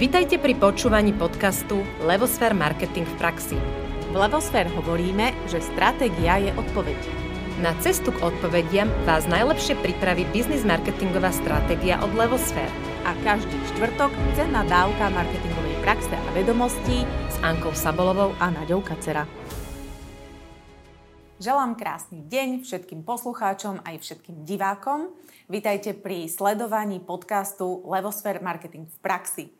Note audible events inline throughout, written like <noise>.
Vitajte pri počúvaní podcastu Levosfér Marketing v praxi. V Levosfér hovoríme, že stratégia je odpoveď. Na cestu k odpovediam vás najlepšie pripraví biznis marketingová stratégia od Levosfér. A každý štvrtok cenná dávka marketingovej praxe a vedomostí s Ankou Sabolovou a Naďou Kacera. Želám krásny deň všetkým poslucháčom aj všetkým divákom. Vítajte pri sledovaní podcastu Levosfér Marketing v praxi.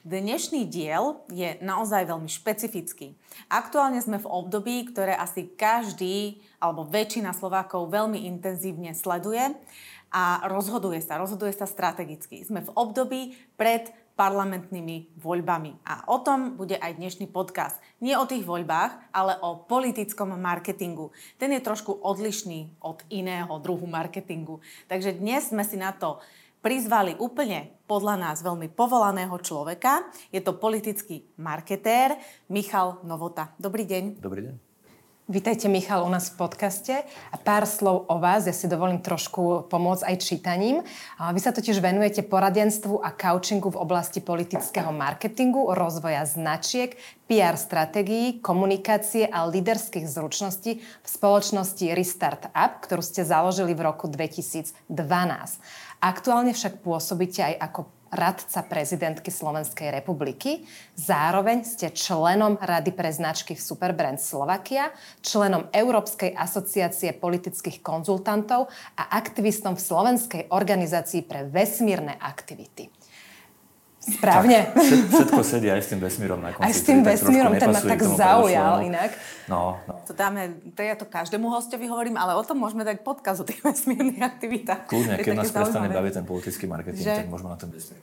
Dnešný diel je naozaj veľmi špecifický. Aktuálne sme v období, ktoré asi každý alebo väčšina Slovákov veľmi intenzívne sleduje a rozhoduje sa, rozhoduje sa strategicky. Sme v období pred parlamentnými voľbami. A o tom bude aj dnešný podcast. Nie o tých voľbách, ale o politickom marketingu. Ten je trošku odlišný od iného druhu marketingu. Takže dnes sme si na to prizvali úplne podľa nás veľmi povolaného človeka. Je to politický marketér Michal Novota. Dobrý deň. Dobrý deň. Vítajte, Michal, u nás v podcaste. A pár slov o vás, ja si dovolím trošku pomôcť aj čítaním. Vy sa totiž venujete poradenstvu a coachingu v oblasti politického marketingu, rozvoja značiek, PR stratégií, komunikácie a líderských zručností v spoločnosti Restart Up, ktorú ste založili v roku 2012. Aktuálne však pôsobíte aj ako radca prezidentky Slovenskej republiky. Zároveň ste členom Rady pre značky v Superbrand Slovakia, členom Európskej asociácie politických konzultantov a aktivistom v Slovenskej organizácii pre vesmírne aktivity. Správne. Tak, všetko sedí aj s tým vesmírom na konci. Aj s tým vesmírom, ten ma tak zaujal inak. No, no. To dáme, to ja to každému hostovi hovorím, ale o tom môžeme dať podkaz o tých <laughs> vesmírnych aktivitách. Kľudne, keď nás prestane baviť ten politický marketing, že... tak môžeme na ten vesmír,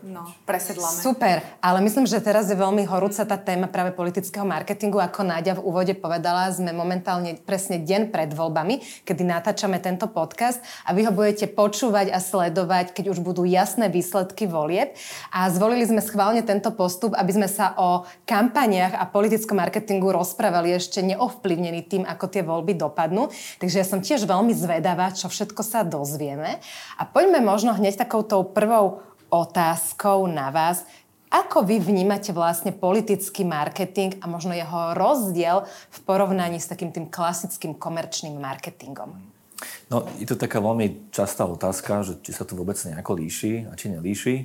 No, presedláme. Super, ale myslím, že teraz je veľmi horúca tá téma práve politického marketingu. Ako Náďa v úvode povedala, sme momentálne presne deň pred voľbami, kedy natáčame tento podcast a vy ho budete počúvať a sledovať, keď už budú jasné výsledky volieb. A zvolili sme schválne tento postup, aby sme sa o kampaniach a politickom marketingu rozprávali ešte neovplyvnení tým, ako tie voľby dopadnú. Takže ja som tiež veľmi zvedavá, čo všetko sa dozvieme. A poďme možno hneď takouto prvou otázkou na vás. Ako vy vnímate vlastne politický marketing a možno jeho rozdiel v porovnaní s takým tým klasickým komerčným marketingom? No, je to taká veľmi častá otázka, že či sa to vôbec nejako líši a či nelíši.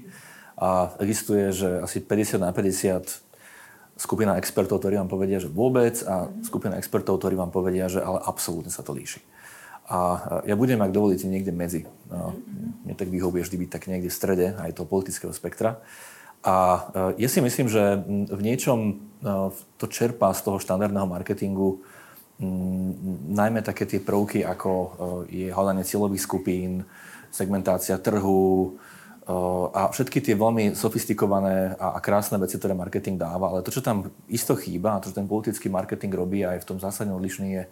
A existuje, že asi 50 na 50 skupina expertov, ktorí vám povedia, že vôbec a skupina expertov, ktorí vám povedia, že ale absolútne sa to líši. A ja budem, ak dovolíte, niekde medzi. No, mne tak vyhovuje vždy byť tak niekde v strede aj toho politického spektra. A e, ja si myslím, že v niečom e, to čerpá z toho štandardného marketingu najmä také tie prvky, ako e, je hľadanie cieľových skupín, segmentácia trhu a všetky tie veľmi sofistikované a krásne veci, ktoré marketing dáva. Ale to, čo tam isto chýba a to, čo ten politický marketing robí aj v tom zásadne odlišný, je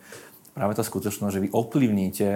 práve tá skutočnosť, že vy ovplyvníte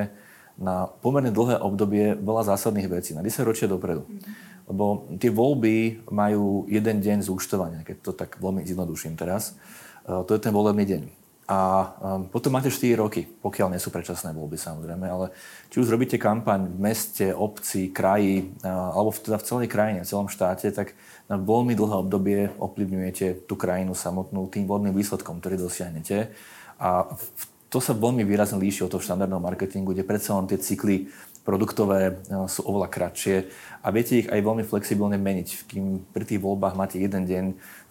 na pomerne dlhé obdobie veľa zásadných vecí, na 10 ročia dopredu. Mm-hmm. Lebo tie voľby majú jeden deň zúčtovania, keď to tak veľmi zjednoduším teraz. E, to je ten volebný deň. A um, potom máte 4 roky, pokiaľ nie sú predčasné voľby samozrejme, ale či už robíte kampaň v meste, obci, kraji, alebo v, teda v celej krajine, v celom štáte, tak na veľmi dlhé obdobie ovplyvňujete tú krajinu samotnú tým voľným výsledkom, ktorý dosiahnete. A v to sa veľmi výrazne líši od toho štandardného marketingu, kde predsa len tie cykly produktové e, sú oveľa kratšie a viete ich aj veľmi flexibilne meniť, kým pri tých voľbách máte jeden deň,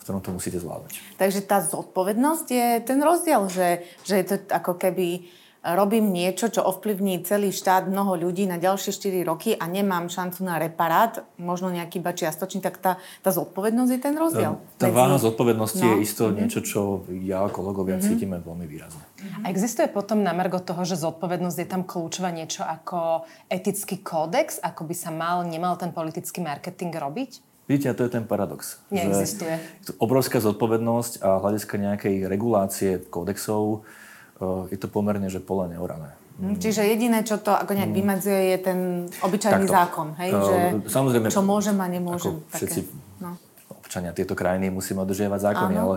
ktorom to musíte zvládať. Takže tá zodpovednosť je ten rozdiel, že, že je to ako keby robím niečo, čo ovplyvní celý štát, mnoho ľudí na ďalšie 4 roky a nemám šancu na reparát, možno nejaký iba čiastočný, tak tá, tá zodpovednosť je ten rozdiel. Tá medzi... váha zodpovednosti no. je isto mm-hmm. niečo, čo ja a kolegovia mm-hmm. cítime veľmi výrazne. A existuje potom na margo toho, že zodpovednosť je tam kľúčová niečo ako etický kódex, ako by sa mal, nemal ten politický marketing robiť? Vidíte, a to je ten paradox. Neexistuje. Že obrovská zodpovednosť a hľadiska nejakej regulácie kódexov je to pomerne, že pole neorané. Mm. Čiže jediné, čo to ako nejak mm. vymedzuje, je ten obyčajný Takto. zákon, hej? Uh, že samozrejme, čo môžem a nemôžem. Ako všetci no. občania tieto krajiny musíme dodržiavať zákony, Áno. ale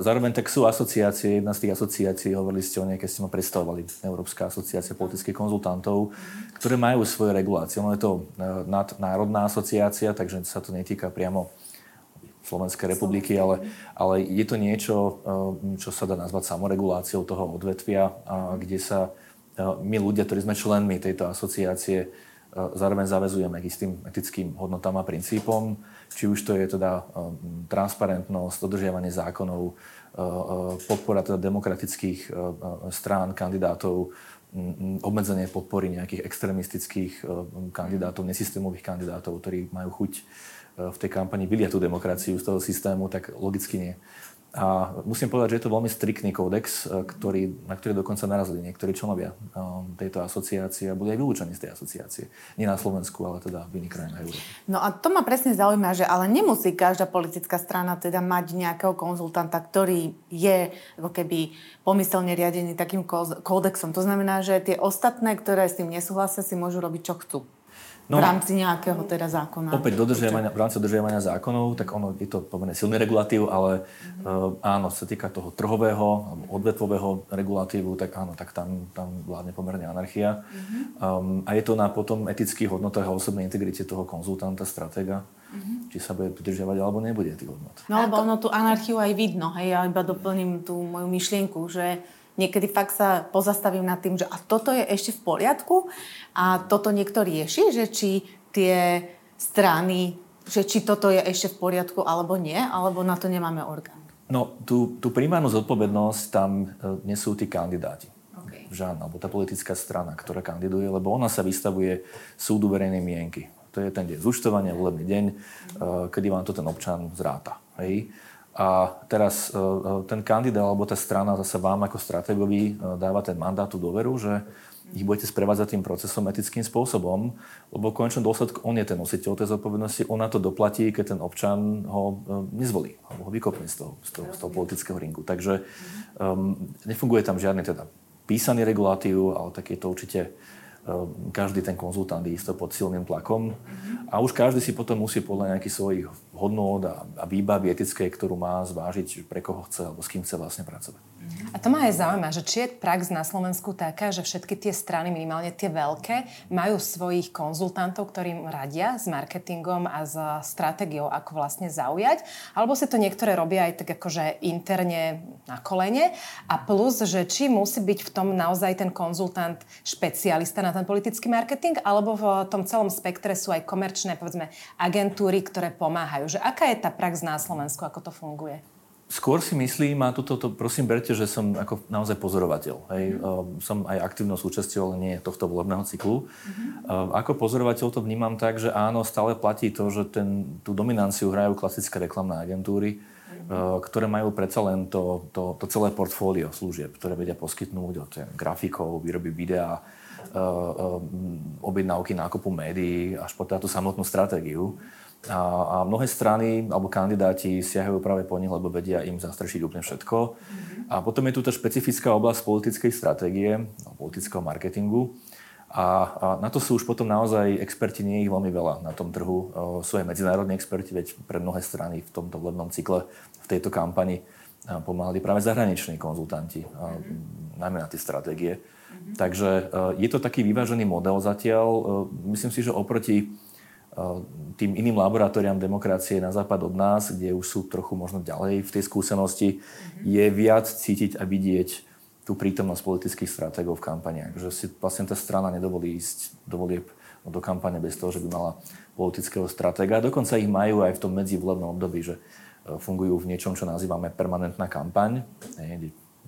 zároveň tak sú asociácie, jedna z tých asociácií, hovorili ste o nej, keď ste ma predstavovali, Európska asociácia politických konzultantov, ktoré majú svoje regulácie. Ono je to uh, nadnárodná asociácia, takže sa to netýka priamo Slovenskej republiky, ale, ale je to niečo, čo sa dá nazvať samoreguláciou toho odvetvia, kde sa my ľudia, ktorí sme členmi tejto asociácie, zároveň zavezujeme k istým etickým hodnotám a princípom, či už to je teda transparentnosť, dodržiavanie zákonov, podpora teda demokratických strán, kandidátov, obmedzenie podpory nejakých extrémistických kandidátov, nesystémových kandidátov, ktorí majú chuť v tej kampani bylia tú demokraciu z toho systému, tak logicky nie. A musím povedať, že je to veľmi striktný kódex, e, ktorý, na ktorý dokonca narazili niektorí členovia e, tejto asociácie a boli aj vylúčení z tej asociácie. Nie na Slovensku, ale teda v iných krajinách. No a to ma presne zaujíma, že ale nemusí každá politická strana teda mať nejakého konzultanta, ktorý je ako keby pomyselne riadený takým kódexom. To znamená, že tie ostatné, ktoré s tým nesúhlasia, si môžu robiť, čo chcú. No, v rámci nejakého teda zákona. Opäť dodržiavania, v rámci dodržiavania zákonov, tak ono je to pomerne silný regulatív, ale mm-hmm. uh, áno, sa týka toho trhového, odvetvového regulatívu, tak áno, tak tam, tam vládne pomerne anarchia. Mm-hmm. Um, a je to na potom etických hodnotách a osobnej integrite toho konzultanta, stratéga, mm-hmm. či sa bude pridržiavať alebo nebude tých hodnot. No lebo ono tú anarchiu aj vidno, hej, ja iba doplním tú moju myšlienku, že niekedy fakt sa pozastavím nad tým, že a toto je ešte v poriadku a toto niekto rieši, že či tie strany, že či toto je ešte v poriadku alebo nie, alebo na to nemáme orgán. No, tú, tú primárnu zodpovednosť tam e, nesú tí kandidáti. Okay. Žán, alebo tá politická strana, ktorá kandiduje, lebo ona sa vystavuje súdu verejnej mienky. To je ten deň zúčtovania, volebný deň, mm-hmm. kedy vám to ten občan zráta. Hej? A teraz e, e, ten kandidát alebo tá strana zase vám ako stratégovi e, dáva ten mandát, tú dôveru, že ich budete sprevádzať tým procesom etickým spôsobom, lebo v konečnom dôsledku on je ten nositeľ tej zodpovednosti, on na to doplatí, keď ten občan ho nezvolí, alebo ho vykopne z toho, z toho, z toho politického ringu. Takže um, nefunguje tam žiadny teda písaný regulatív, ale tak je to určite každý ten konzultant je isto pod silným tlakom a už každý si potom musí podľa nejakých svojich hodnôt a, a výbavy etickej, ktorú má zvážiť, pre koho chce alebo s kým chce vlastne pracovať. A to ma aj zaujíma, že či je prax na Slovensku taká, že všetky tie strany, minimálne tie veľké, majú svojich konzultantov, ktorým radia s marketingom a s stratégiou, ako vlastne zaujať, alebo si to niektoré robia aj tak akože interne na kolene a plus, že či musí byť v tom naozaj ten konzultant špecialista na ten politický marketing, alebo v tom celom spektre sú aj komerčné, povedzme, agentúry, ktoré pomáhajú. Že aká je tá prax na Slovensku, ako to funguje? Skôr si myslím, a toto to, prosím berte, že som ako naozaj pozorovateľ. Hej. Mm. Som aj aktívnou súčasťou, ale nie tohto volebného cyklu. Mm. Ako pozorovateľ to vnímam tak, že áno, stále platí to, že ten, tú dominanciu hrajú klasické reklamné agentúry, mm. ktoré majú predsa len to, to, to celé portfólio služieb, ktoré vedia poskytnúť od grafikov, výroby videa, objednávky nákupu médií až po tú samotnú stratégiu. A, a mnohé strany alebo kandidáti siahajú práve po nich, lebo vedia im zastršiť úplne všetko. Mm-hmm. A potom je tu tá špecifická oblasť politickej stratégie, politického marketingu. A, a na to sú už potom naozaj experti, nie ich veľmi veľa na tom trhu. O, sú aj medzinárodní experti, veď pre mnohé strany v tomto volebnom cykle, v tejto kampani pomáhali práve zahraniční konzultanti, mm-hmm. najmä na tie stratégie. Mm-hmm. Takže je to taký vyvážený model zatiaľ. Myslím si, že oproti tým iným laboratóriám demokracie na západ od nás, kde už sú trochu možno ďalej v tej skúsenosti, mm-hmm. je viac cítiť a vidieť tú prítomnosť politických stratégov v kampaniach. Že si vlastne tá strana nedovolí ísť do volieb do kampane bez toho, že by mala politického stratéga. Dokonca ich majú aj v tom medzivolebnom období, že e, fungujú v niečom, čo nazývame permanentná kampaň.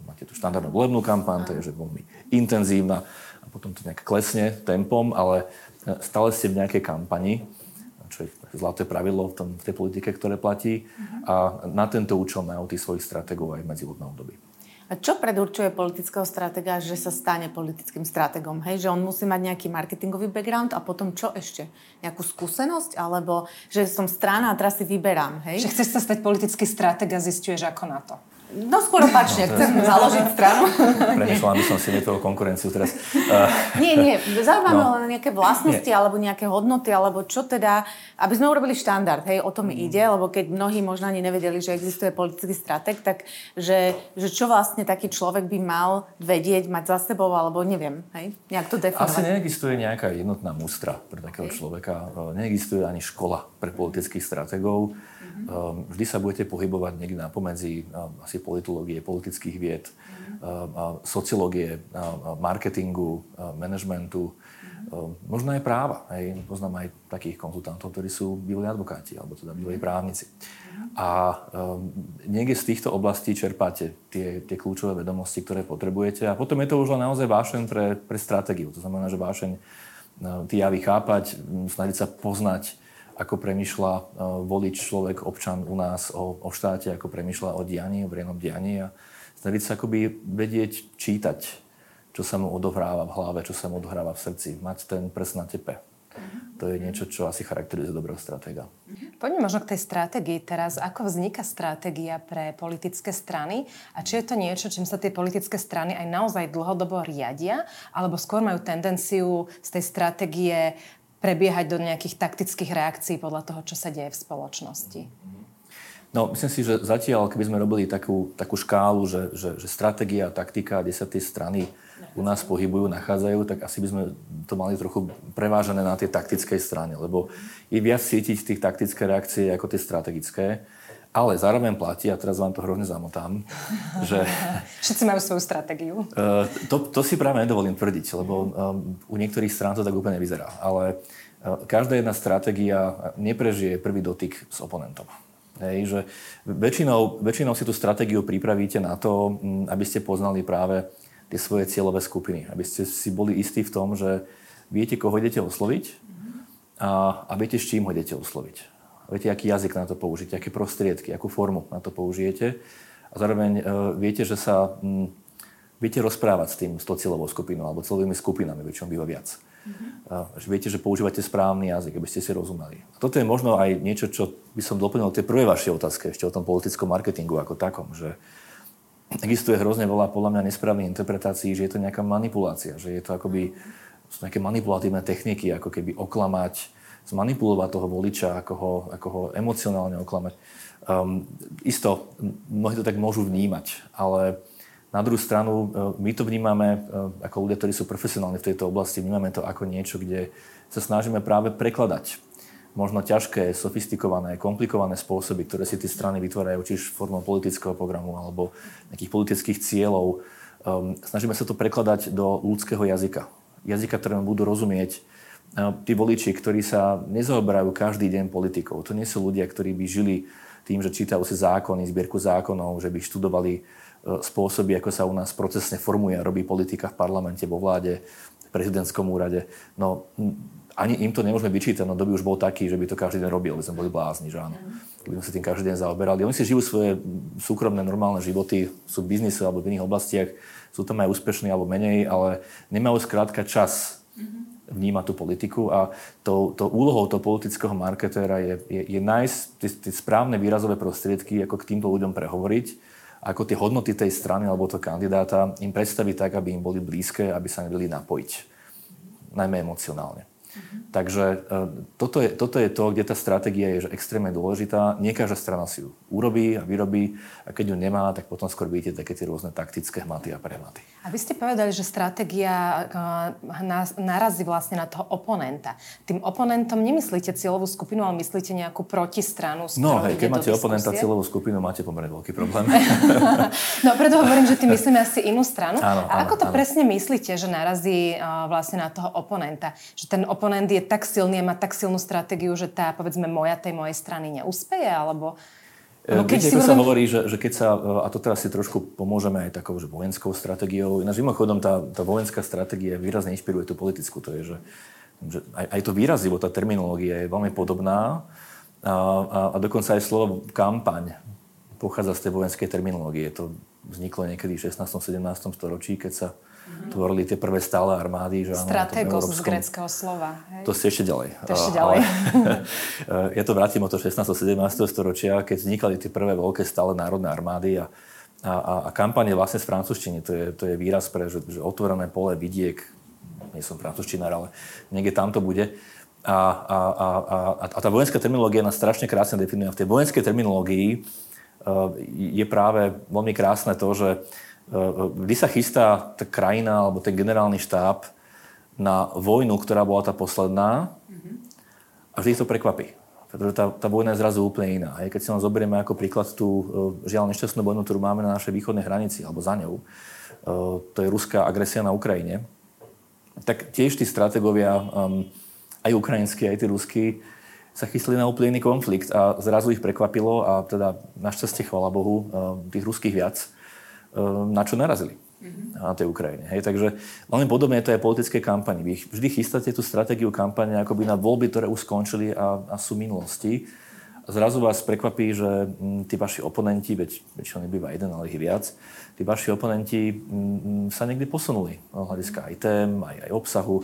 Máte tu štandardnú volebnú kampaň, to je že veľmi intenzívna a potom to nejak klesne tempom, ale e, stále ste v nejakej kampani čo je zlaté pravidlo v, tom, v tej politike, ktoré platí. Uh-huh. A na tento účel majú tí svojich stratégov aj medzi medzivodné období. A čo predurčuje politického stratega, že sa stane politickým strategom? Hej, že on musí mať nejaký marketingový background a potom čo ešte? Nejakú skúsenosť? Alebo že som strana a teraz si vyberám, hej? Že chceš sa stať politický strateg a zistuješ ako na to. No skôr opačne, no, chcem založiť stranu. Premýšľam, aby som si netvojil konkurenciu teraz. nie, nie, zaujímavé no. len nejaké vlastnosti nie. alebo nejaké hodnoty, alebo čo teda, aby sme urobili štandard, hej, o tom mm. ide, lebo keď mnohí možno ani nevedeli, že existuje politický strateg, tak že, že čo vlastne taký človek by mal vedieť, mať za sebou, alebo neviem, hej, nejak to definovať. Asi neexistuje nejaká jednotná mustra pre takého okay. človeka, neexistuje ani škola pre politických strategov. Um, vždy sa budete pohybovať niekde na pomedzi um, asi politológie, politických vied, um, sociológie, marketingu, manažmentu, možno aj práva. Hej. Poznám aj takých konzultantov, ktorí sú bývalí advokáti, alebo teda bývalí právnici. A um, niekde z týchto oblastí čerpáte tie, tie kľúčové vedomosti, ktoré potrebujete. A potom je to už len naozaj vášeň pre, pre stratégiu. To znamená, že vášeň tie javy chápať, snažiť sa poznať, ako premyšľa uh, volič, človek, občan u nás o, o štáte, ako premyšľa o dianí, o verejnom dianí a snažiť sa akoby vedieť čítať, čo sa mu odohráva v hlave, čo sa mu odohráva v srdci. Mať ten prst na tepe. To je niečo, čo asi charakterizuje dobrého stratéga. Poďme možno k tej stratégii teraz. Ako vzniká stratégia pre politické strany a či je to niečo, čím sa tie politické strany aj naozaj dlhodobo riadia, alebo skôr majú tendenciu z tej stratégie prebiehať do nejakých taktických reakcií podľa toho, čo sa deje v spoločnosti? No, myslím si, že zatiaľ, keby sme robili takú, takú škálu, že, že, že stratégia a taktika, kde sa tie strany u nás pohybujú, nachádzajú, tak asi by sme to mali trochu prevážené na tej taktickej strane, lebo je viac cítiť tých taktické reakcie ako tie strategické. Ale zároveň platí, a teraz vám to hrozne zamotám, že... <laughs> Všetci majú svoju stratégiu. Uh, to, to si práve nedovolím tvrdiť, lebo um, u niektorých strán to tak úplne nevyzerá. Ale uh, každá jedna stratégia neprežije prvý dotyk s oponentom. Hej, že väčšinou, väčšinou si tú stratégiu pripravíte na to, aby ste poznali práve tie svoje cieľové skupiny. Aby ste si boli istí v tom, že viete, koho idete osloviť a, a viete, s čím ho idete osloviť. Viete, aký jazyk na to použite, aké prostriedky, akú formu na to použijete. A zároveň e, viete, že sa m, viete rozprávať s tým, s tou cieľovou skupinou alebo celovými skupinami, väčšinou býva viac. Mm-hmm. Že viete, že používate správny jazyk, aby ste si rozumeli. A toto je možno aj niečo, čo by som doplnil tie prvé vaše otázky ešte o tom politickom marketingu ako takom, že existuje hrozne veľa podľa mňa nesprávnych interpretácií, že je to nejaká manipulácia, že je to akoby sú nejaké manipulatívne techniky, ako keby oklamať, zmanipulovať toho voliča, ako ho, ako ho emocionálne oklamať. Um, isto, mnohí to tak môžu vnímať, ale na druhú stranu uh, my to vnímame uh, ako ľudia, ktorí sú profesionálni v tejto oblasti, vnímame to ako niečo, kde sa snažíme práve prekladať možno ťažké, sofistikované, komplikované spôsoby, ktoré si tie strany vytvárajú, či už formou politického programu alebo nejakých politických cieľov. Um, snažíme sa to prekladať do ľudského jazyka. Jazyka, ktorému budú rozumieť tí voliči, ktorí sa nezaoberajú každý deň politikou. To nie sú ľudia, ktorí by žili tým, že čítajú si zákony, zbierku zákonov, že by študovali uh, spôsoby, ako sa u nás procesne formuje a robí politika v parlamente, vo vláde, v prezidentskom úrade. No, ani im to nemôžeme vyčítať, no doby už bol taký, že by to každý deň robil, by sme boli blázni, že áno. Keby sme sa tým každý deň zaoberali. Oni si žijú svoje súkromné, normálne životy, sú v biznise alebo v iných oblastiach, sú tam aj úspešní alebo menej, ale nemajú skrátka čas vnímať tú politiku a to, to úlohou toho politického marketéra je, je, je nájsť tie, tie správne výrazové prostriedky, ako k týmto ľuďom prehovoriť, ako tie hodnoty tej strany alebo toho kandidáta im predstaviť tak, aby im boli blízke, aby sa nevedeli napojiť. Najmä emocionálne. Mm-hmm. Takže e, toto je, toto je to, kde tá stratégia je že extrémne dôležitá. Nie každá strana si ju urobí a vyrobí a keď ju nemá, tak potom skôr vidíte také tie rôzne taktické hmaty a prematy. A vy ste povedali, že stratégia uh, narazí vlastne na toho oponenta. Tým oponentom nemyslíte cieľovú skupinu, ale myslíte nejakú protistranu? No hej, keď máte oponenta cieľovú skupinu, máte pomerne veľký problém. <laughs> no preto hovorím, že tým myslíme asi inú stranu. Áno, a ako to áno. presne myslíte, že narazí uh, vlastne na toho oponenta? Že ten oponent je tak silný a má tak silnú stratégiu, že tá, povedzme, moja tej mojej strany neúspeje? Alebo No, keď Viete, ako sa hovorí, že, že keď sa, a to teraz si trošku pomôžeme aj takou že vojenskou stratégiou, ináč mimochodom tá, tá vojenská stratégia výrazne inšpiruje tú politickú, to je, že, že aj, aj to výrazivo, tá terminológia je veľmi podobná a, a, a dokonca aj slovo kampaň pochádza z tej vojenskej terminológie. To vzniklo niekedy v 16. 17. storočí, keď sa. Tvorili tie prvé stále armády. Že Strategos z greckého slova. Hej? To ste ešte ďalej. To ešte ďalej. Ale, <laughs> ja to vrátim od 16. 17. storočia, keď vznikali tie prvé veľké stále národné armády a, a, a kampanie vlastne z francúzštiny. To je, to je výraz pre že, že otvorené pole, vidiek, nie som francúzštinár, ale niekde tam to bude. A, a, a, a, a tá vojenská terminológia nás strašne krásne definuje. V tej vojenskej terminológii uh, je práve veľmi krásne to, že Kdy sa chystá tá krajina alebo ten generálny štáb na vojnu, ktorá bola tá posledná a vždy to prekvapí. pretože tá, tá vojna je zrazu úplne iná. Aj keď si len zoberieme ako príklad tú e, žiaľ nešťastnú vojnu, ktorú máme na našej východnej hranici, alebo za ňou, e, to je ruská agresia na Ukrajine, tak tiež tí strategovia, um, aj ukrajinskí, aj tí ruskí, sa chystali na úplne iný konflikt a zrazu ich prekvapilo a teda našťastie, chvala Bohu, tých ruských viac, na čo narazili mm-hmm. na tej Ukrajine. Hej, takže veľmi podobne je to aj politické kampani. Vy vždy chystáte tú stratégiu kampane akoby na voľby, ktoré už skončili a, a sú minulosti. Zrazu vás prekvapí, že m, tí vaši oponenti, veď väčšinou nebýva jeden, ale ich viac, tí vaši oponenti m, sa niekde posunuli hľadiska aj tém, aj, aj obsahu.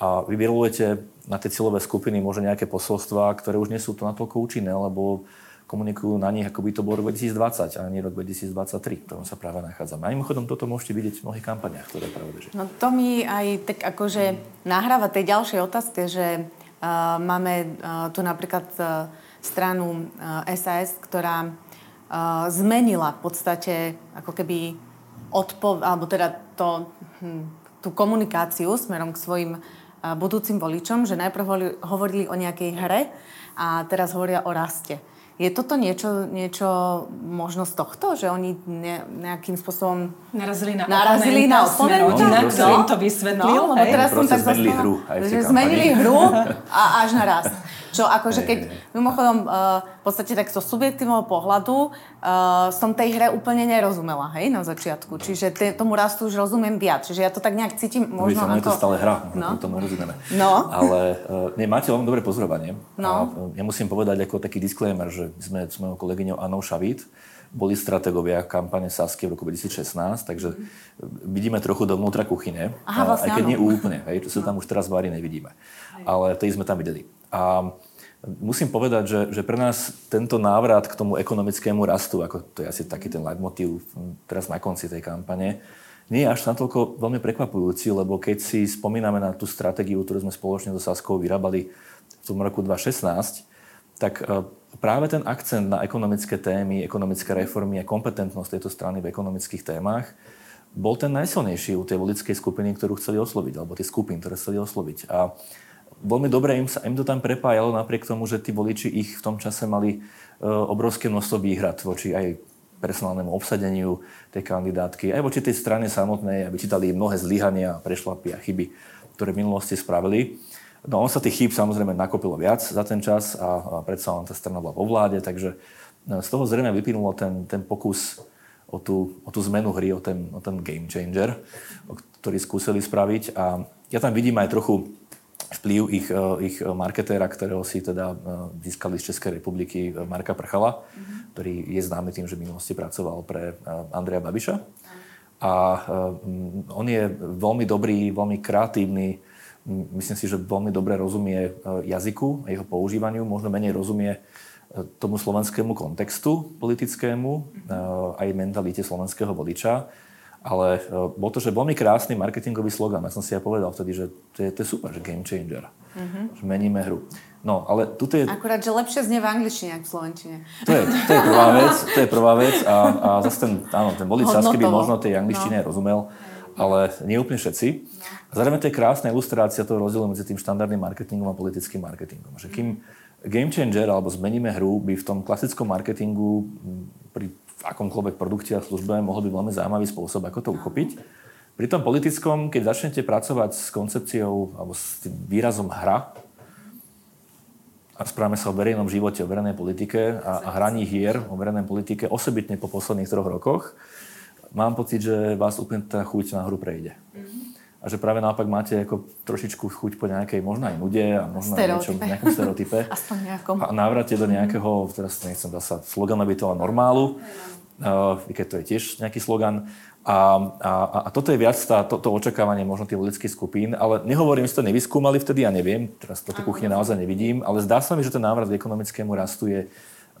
A vy vyrolujete na tie cieľové skupiny možno nejaké posolstvá, ktoré už nie sú to natoľko účinné, lebo komunikujú na nich, ako by to bol rok 2020 a nie rok 2023, v ktorom sa práve nachádzame. A mimochodom toto môžete vidieť v mnohých kampaniach, ktoré práve bežia. No to mi aj tak akože nahráva tej ďalšej otázke, že uh, máme uh, tu napríklad uh, stranu uh, SAS, ktorá uh, zmenila v podstate ako keby odpo- alebo teda to, hm, tú komunikáciu smerom k svojim uh, budúcim voličom, že najprv hovorili o nejakej hre a teraz hovoria o raste. Je toto niečo, niečo možno z tohto, že oni ne, nejakým spôsobom narazili na narazili na oponenta, no, ktorý im to vysvetlil. No, lebo teraz som tak zmenili hru aj že zmenili hru a <laughs> až na rast. Čo akože keď, mimochodom, uh, v podstate tak zo subjektívneho pohľadu uh, som tej hre úplne nerozumela, hej, na začiatku. Čiže te, tomu rastu už rozumiem viac. Čiže ja to tak nejak cítim možno Víš, ako... je to stále hra, no. tomu rozumieme. No. Ale uh, nie, máte veľmi dobré pozorovanie. No. A, ja musím povedať ako taký disclaimer, že sme s mojou kolegyňou Anou Šavít, boli strategovia kampane Sasky v roku 2016, takže vidíme trochu dovnútra kuchyne, Aha, vlastne aj keď áno. nie úplne, hej, čo sa tam už teraz vári nevidíme. Ale tej sme tam videli. A musím povedať, že, že pre nás tento návrat k tomu ekonomickému rastu, ako to je asi taký ten leitmotív teraz na konci tej kampane, nie je až natoľko veľmi prekvapujúci, lebo keď si spomíname na tú stratégiu, ktorú sme spoločne so Saskou vyrábali v tom roku 2016, tak e, práve ten akcent na ekonomické témy, ekonomické reformy a kompetentnosť tejto strany v ekonomických témach bol ten najsilnejší u tej volickej skupiny, ktorú chceli osloviť, alebo tie skupiny, ktoré chceli osloviť. A veľmi dobre im, sa, im to tam prepájalo, napriek tomu, že tí voliči ich v tom čase mali e, obrovské množstvo výhrad voči aj personálnemu obsadeniu tej kandidátky, aj voči tej strane samotnej, aby čítali mnohé zlyhania, prešlapy a chyby, ktoré v minulosti spravili. No on sa tých chýb samozrejme nakopilo viac za ten čas a, a predsa len tá strana bola vo vláde, takže z toho zrejme vyplynulo ten, ten pokus o tú, o tú zmenu hry, o ten, o ten game changer, ktorý skúsili spraviť. A ja tam vidím aj trochu vplyv ich, ich marketéra, ktorého si teda získali z Českej republiky Marka Prchala, mm-hmm. ktorý je známy tým, že v minulosti pracoval pre Andreja Babiša. A on je veľmi dobrý, veľmi kreatívny, myslím si, že veľmi dobre rozumie e, jazyku a jeho používaniu, možno menej rozumie e, tomu slovenskému kontextu politickému, e, aj mentalite slovenského voliča. Ale bol to, že veľmi krásny marketingový slogan. Ja som si aj povedal vtedy, že to je, to je super, že game changer. Mm-hmm. Že meníme hru. No, ale tuto je... Akurát, že lepšie znie v angličtine, ako v slovenčine. To je, to je prvá vec, to je prvá vec a, a zase ten, áno, ten volič Sasky by možno tej angličtine no. rozumel ale nie úplne všetci. A zároveň to je krásna ilustrácia toho rozdielu medzi tým štandardným marketingom a politickým marketingom. Že kým game changer alebo zmeníme hru by v tom klasickom marketingu pri akomkoľvek produkte a službe mohol byť veľmi zaujímavý spôsob, ako to uchopiť. Pri tom politickom, keď začnete pracovať s koncepciou alebo s tým výrazom hra, a správame sa o verejnom živote, o verejnej politike a, a hraní hier o verejnej politike, osobitne po posledných troch rokoch, mám pocit, že vás úplne tá chuť na hru prejde. Mm-hmm. A že práve naopak máte ako trošičku chuť po nejakej možno aj nude a možno aj niečom, nejakom stereotype. <laughs> Aspoň nejakom. A návrate do nejakého, teraz nechcem dať sa sloganovi toho normálu, uh, keď to je tiež nejaký slogan. A, a, a toto je viac tá, to, to očakávanie možno tých volických skupín, ale nehovorím, že to nevyskúmali vtedy, ja neviem, teraz toto kuchne naozaj nevidím, ale zdá sa mi, že ten návrat k ekonomickému rastu je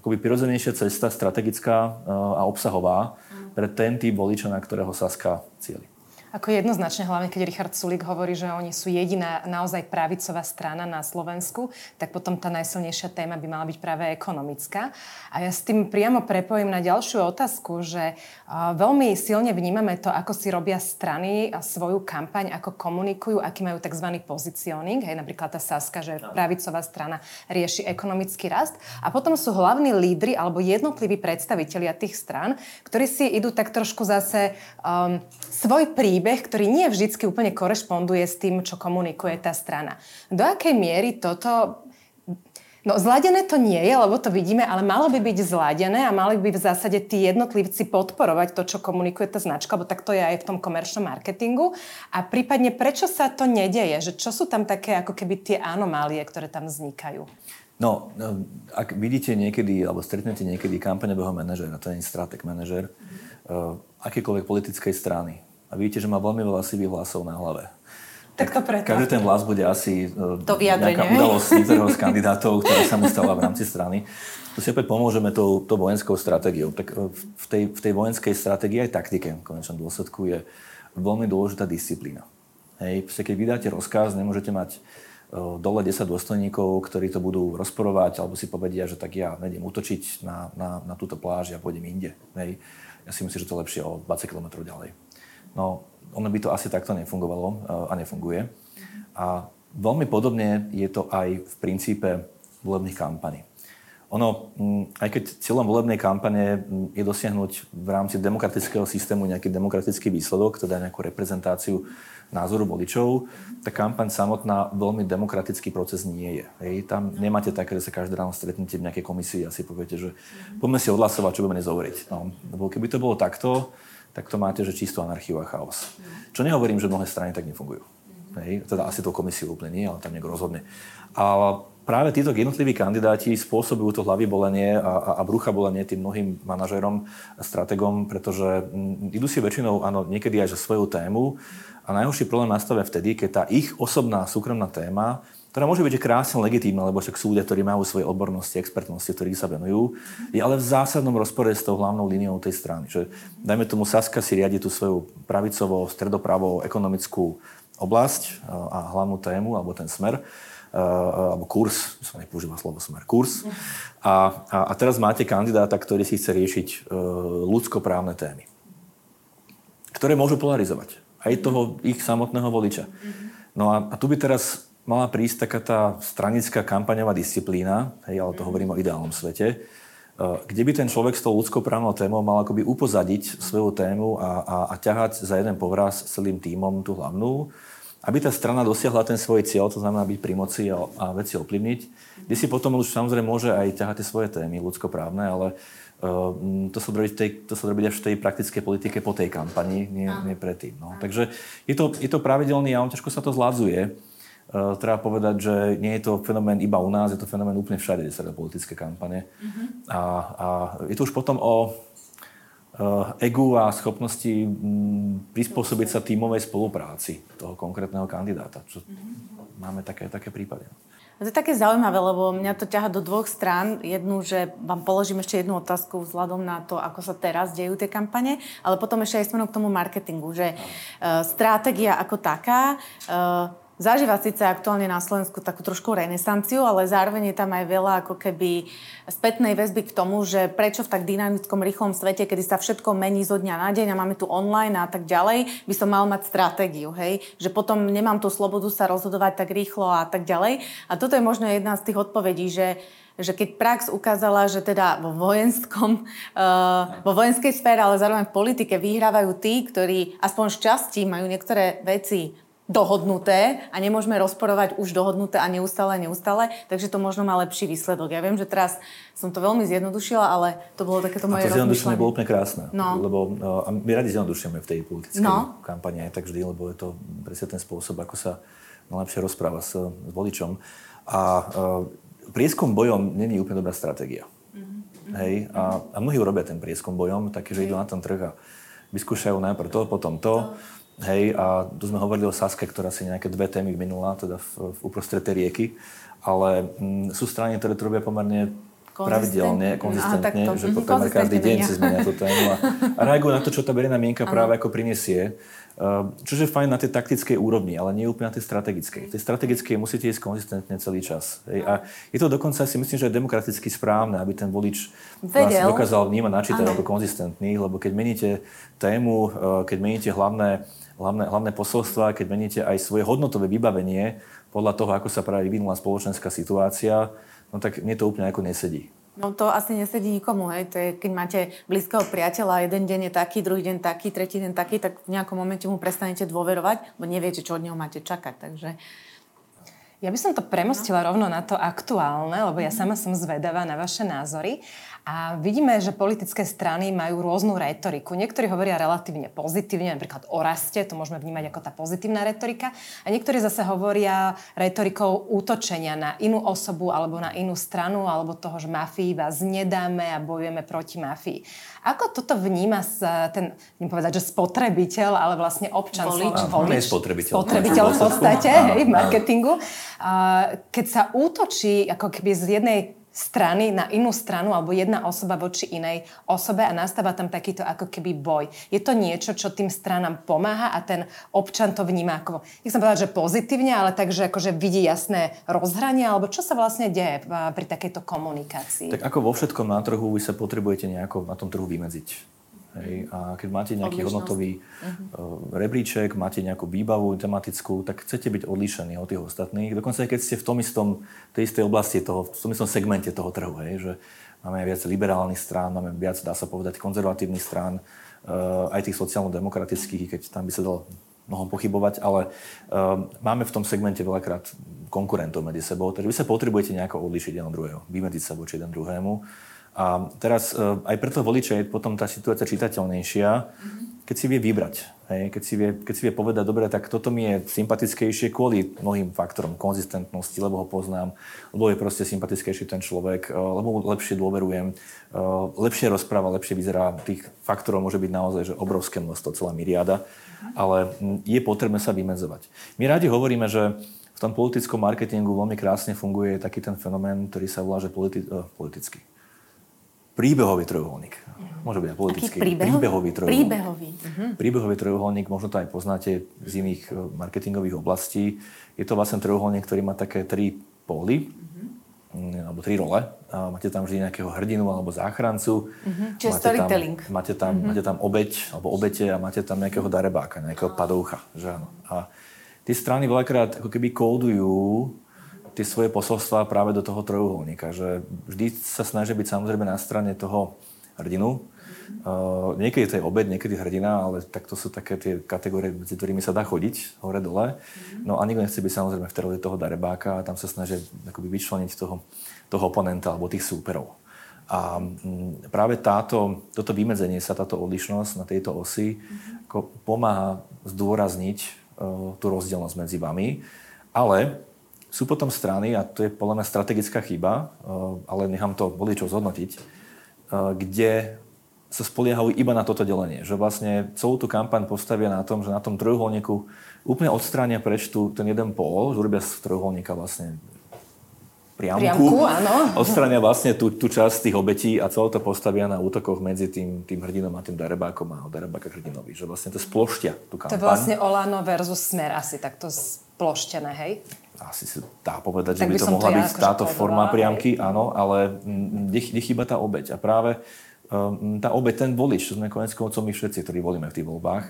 akoby prirodzenejšia cesta, strategická uh, a obsahová, pre ten typ voliča, na ktorého Saska cieli. Ako jednoznačne, hlavne keď Richard Sulik hovorí, že oni sú jediná naozaj pravicová strana na Slovensku, tak potom tá najsilnejšia téma by mala byť práve ekonomická. A ja s tým priamo prepojím na ďalšiu otázku, že veľmi silne vnímame to, ako si robia strany svoju kampaň, ako komunikujú, aký majú tzv. pozicioning, hej, napríklad tá Saska, že pravicová strana rieši ekonomický rast. A potom sú hlavní lídry alebo jednotliví predstavitelia tých strán, ktorí si idú tak trošku zase um, svoj príbeh, ktorý nie vždy úplne korešponduje s tým, čo komunikuje tá strana. Do akej miery toto No zladené to nie je, lebo to vidíme, ale malo by byť zladené a mali by v zásade tí jednotlivci podporovať to, čo komunikuje tá značka, lebo tak to je aj v tom komerčnom marketingu. A prípadne prečo sa to nedeje? Že čo sú tam také ako keby tie anomálie, ktoré tam vznikajú? No, no ak vidíte niekedy, alebo stretnete niekedy kampaňového manažera, to je stratek manažer, uh, akékoľvek politickej strany, a vidíte, že má veľmi veľa sivých vlasov na hlave. Tak to preto. Každý ten vlas bude asi e, to nejaká udalosť niektorého z kandidátov, ktorá sa mu stala v rámci strany. Tu si opäť pomôžeme tou, tou vojenskou stratégiou. Tak e, v tej, v tej vojenskej stratégii aj taktike v konečnom dôsledku je veľmi dôležitá disciplína. Hej, keď vydáte rozkaz, nemôžete mať e, dole 10 dôstojníkov, ktorí to budú rozporovať, alebo si povedia, že tak ja nejdem útočiť na, na, na túto pláž a pôjdem inde. Hej. Ja si myslím, že to je lepšie o 20 km ďalej. No, ono by to asi takto nefungovalo eh, a nefunguje. A veľmi podobne je to aj v princípe volebných kampaní. Ono, mm, aj keď cieľom volebnej kampane mm, je dosiahnuť v rámci demokratického systému nejaký demokratický výsledok, teda nejakú reprezentáciu názoru voličov, tá kampaň samotná veľmi demokratický proces nie je. Hej. Tam nemáte také, že sa každý ráno stretnete v nejakej komisii a si poviete, že poďme si odhlasovať, čo budeme nezoveriť. No, lebo keby to bolo takto, tak to máte, že čistú anarchiu a chaos. Čo nehovorím, že mnohé strany tak nefungujú. Hej, teda asi to komisiu úplne nie, ale tam niekto rozhodne. A práve títo jednotliví kandidáti spôsobujú to hlavy bolenie a, a, a brucha bolenie tým mnohým manažérom a strategom, pretože m, idú si väčšinou, áno, niekedy aj za svoju tému a najhorší problém nastavia vtedy, keď tá ich osobná súkromná téma ktorá môže byť krásne legitímna, lebo však sú ľudia, ktorí majú svoje odbornosti, expertnosti, ktorí sa venujú, je ale v zásadnom rozpore s tou hlavnou líniou tej strany. Že, dajme tomu, Saska si riadi tú svoju pravicovo, stredopravo ekonomickú oblasť a hlavnú tému, alebo ten smer, alebo kurz, sa nepoužíva slovo smer, kurz. A, a, a teraz máte kandidáta, ktorý si chce riešiť uh, ľudskoprávne témy, ktoré môžu polarizovať aj toho ich samotného voliča. No a, a tu by teraz mala prísť taká tá stranická kampaňová disciplína, hej, ale to hovorím o ideálnom svete, eh, kde by ten človek s tou ľudskou právnou témou mal akoby upozadiť svoju tému a, a, a ťahať za jeden povraz s celým tímom tú hlavnú, aby tá strana dosiahla ten svoj cieľ, to znamená byť pri moci a, a veci ovplyvniť, kde si potom už samozrejme môže aj ťahať tie svoje témy ľudskoprávne, ale uh, to, sa robiť tej, to sa robiť až v tej praktickej politike po tej kampani, nie, nie predtým. No. Takže je to, je to pravidelný on ťažko sa to zladzuje. Uh, treba povedať, že nie je to fenomén iba u nás, je to fenomén úplne všade, kde sa dá politické kampane. Uh-huh. A, a je to už potom o uh, egu a schopnosti m, prispôsobiť sa tímovej spolupráci toho konkrétneho kandidáta. Čo uh-huh. Máme také, také prípady. To je také zaujímavé, lebo mňa to ťaha do dvoch strán. Jednu, že vám položím ešte jednu otázku vzhľadom na to, ako sa teraz dejú tie kampane, ale potom ešte aj smerom k tomu marketingu, že uh, stratégia ako taká uh, zažíva síce aktuálne na Slovensku takú trošku renesanciu, ale zároveň je tam aj veľa ako keby spätnej väzby k tomu, že prečo v tak dynamickom, rýchlom svete, kedy sa všetko mení zo dňa na deň a máme tu online a tak ďalej, by som mal mať stratégiu, hej? Že potom nemám tú slobodu sa rozhodovať tak rýchlo a tak ďalej. A toto je možno jedna z tých odpovedí, že že keď prax ukázala, že teda vo vojenskom, uh, vo vojenskej sfére, ale zároveň v politike vyhrávajú tí, ktorí aspoň z časti majú niektoré veci dohodnuté a nemôžeme rozporovať už dohodnuté a neustále, neustále, takže to možno má lepší výsledok. Ja viem, že teraz som to veľmi zjednodušila, ale to bolo takéto moje A to zjednodušenie bolo úplne krásne, no. lebo uh, a my radi zjednodušujeme v tej politickej no. kampani aj tak vždy, lebo je to presne ten spôsob, ako sa najlepšie rozpráva s, s voličom. A uh, prieskom bojom není úplne dobrá stratégia. Mm-hmm. Hej? A, a mnohí urobia ten prieskom bojom, také, že idú na ten trh a vyskúšajú najprv to, potom to. to Hej, a tu sme hovorili o Saske, ktorá si nejaké dve témy minula, teda v, v uprostred tej rieky, ale m, mm, sú strany, ktoré to robia pomerne pravidelne, konzistentne, Aha, že to mm, každý deň si zmenia tú tému a, a reagujú na to, čo tá verejná mienka práve ako prinesie. Ehm, čo je fajn na tej taktickej úrovni, ale nie úplne na tej strategickej. V tej strategickej musíte ísť konzistentne celý čas. Hej. A je to dokonca si myslím, že je demokraticky správne, aby ten volič vás dokázal vnímať načítať ako konzistentný, lebo keď meníte tému, ehm, keď meníte hlavné, hlavné, hlavné posolstva, keď meníte aj svoje hodnotové vybavenie podľa toho, ako sa práve vyvinula spoločenská situácia, no tak mne to úplne ako nesedí. No to asi nesedí nikomu, hej. To je, keď máte blízkeho priateľa, jeden deň je taký, druhý deň taký, tretí deň taký, tak v nejakom momente mu prestanete dôverovať, bo neviete, čo od neho máte čakať. Takže ja by som to premostila rovno na to aktuálne, lebo ja sama som zvedavá na vaše názory. A vidíme, že politické strany majú rôznu retoriku. Niektorí hovoria relatívne pozitívne, napríklad o raste, to môžeme vnímať ako tá pozitívna retorika. A niektorí zase hovoria retorikou útočenia na inú osobu alebo na inú stranu, alebo toho, že mafii vás nedáme a bojujeme proti mafii. Ako toto vníma ten, neviem povedať, že spotrebiteľ, ale vlastne občan, volič, volič, spotrebiteľ. Spotrebiteľ v podstate, hej, v marketingu keď sa útočí ako keby z jednej strany na inú stranu alebo jedna osoba voči inej osobe a nastáva tam takýto ako keby boj. Je to niečo, čo tým stranám pomáha a ten občan to vníma ako, nechcem povedať, že pozitívne, ale takže akože vidí jasné rozhranie, alebo čo sa vlastne deje pri takejto komunikácii? Tak ako vo všetkom na trhu vy sa potrebujete nejako na tom trhu vymedziť. Hej, a keď máte nejaký Odlišnosť. hodnotový uh-huh. rebríček, máte nejakú výbavu tematickú, tak chcete byť odlišení od tých ostatných. Dokonca aj keď ste v tom istom, tej istej oblasti, toho, v tom istom segmente toho trhu, hej, že máme viac liberálnych strán, máme viac, dá sa povedať, konzervatívnych strán, uh, aj tých sociálno-demokratických, keď tam by sa dalo mnohom pochybovať, ale uh, máme v tom segmente veľakrát konkurentov medzi sebou, takže vy sa potrebujete nejako odlišiť jeden od druhého, vymedziť sa voči jeden druhému. A teraz e, aj preto voliča je potom tá situácia čitateľnejšia, keď si vie vybrať. Hej? Keď, si vie, keď si vie povedať, dobre, tak toto mi je sympatickejšie kvôli mnohým faktorom konzistentnosti, lebo ho poznám, lebo je proste sympatickejší ten človek, e, lebo mu lepšie dôverujem, e, lepšie rozpráva, lepšie vyzerá. Tých faktorov môže byť naozaj že obrovské množstvo, celá myriada, ale je potrebné sa vymedzovať. My radi hovoríme, že v tom politickom marketingu veľmi krásne funguje taký ten fenomén, ktorý sa volá, že politi- politický príbehový trojuholník. Môže byť aj politický. príbehový? Príbehový trojuholník. Príbehový. Uh-huh. Príbehový trojuholník, možno to aj poznáte z iných e, marketingových oblastí. Je to vlastne trojuholník, ktorý má také tri póly, uh-huh. alebo tri role. A máte tam vždy nejakého hrdinu alebo záchrancu. Uh-huh. Čiže máte storytelling. Tam, máte, tam, uh-huh. máte tam obeď alebo obete a máte tam nejakého darebáka, nejakého padoucha. Že áno. A tie strany veľakrát ako keby kódujú tie svoje posolstvá práve do toho trojuholníka. Že vždy sa snažia byť samozrejme na strane toho hrdinu. Uh, niekedy to je obed, niekedy hrdina, ale tak to sú také tie kategórie, medzi ktorými sa dá chodiť hore-dole. No a nikto nechce byť samozrejme v terole toho darebáka a tam sa snažia akoby vyčleniť toho, toho oponenta alebo tých súperov. A mm, práve táto, toto vymedzenie sa, táto odlišnosť na tejto osi mm-hmm. pomáha zdôrazniť uh, tú rozdielnosť medzi vami, ale sú potom strany, a to je podľa mňa strategická chyba, eh, ale nechám to voličov zhodnotiť, eh, kde sa spoliehajú iba na toto delenie. Že vlastne celú tú kampaň postavia na tom, že na tom trojuholníku úplne odstránia preč tu, ten jeden pól, že urobia z trojuholníka vlastne priamku, priamku áno. odstránia vlastne tú, tú časť tých obetí a celé to postavia na útokoch medzi tým, tým hrdinom a tým darebákom a darebáka hrdinovi. Že vlastne to sploštia tú kampaň. To je vlastne Olano versus Smer asi takto sploštené, hej? Asi sa dá povedať, tak že by to mohla to byť ja táto forma priamky, áno, ale nechýba tá obeď. A práve um, tá obeď, ten volič, čo sme konec koncov my všetci, ktorí volíme v tých voľbách,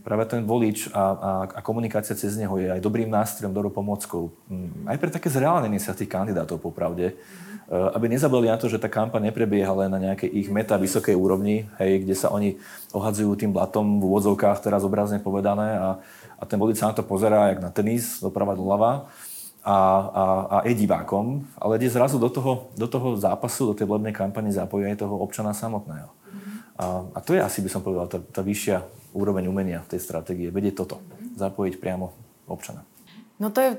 práve ten volič a, a, a komunikácia cez neho je aj dobrým nástrojom, dobrou pomockou. Mm, aj pre také zreálnenie sa tých kandidátov, popravde. Uh, aby nezabudli na to, že tá kampaň neprebieha len na nejakej ich meta vysokej úrovni, hej, kde sa oni ohadzujú tým blatom v úvodzovkách, teraz obrazne povedané, a, a ten volič sa na to pozerá, jak na tenis, doprava doľava a, a, a je divákom, ale ide zrazu do toho, do toho zápasu, do tej volebnej kampane zapojí aj toho občana samotného. A, a to je asi, by som povedal, tá, tá vyššia úroveň umenia v tej stratégie. Vedieť toto, zapojiť priamo občana. No to je,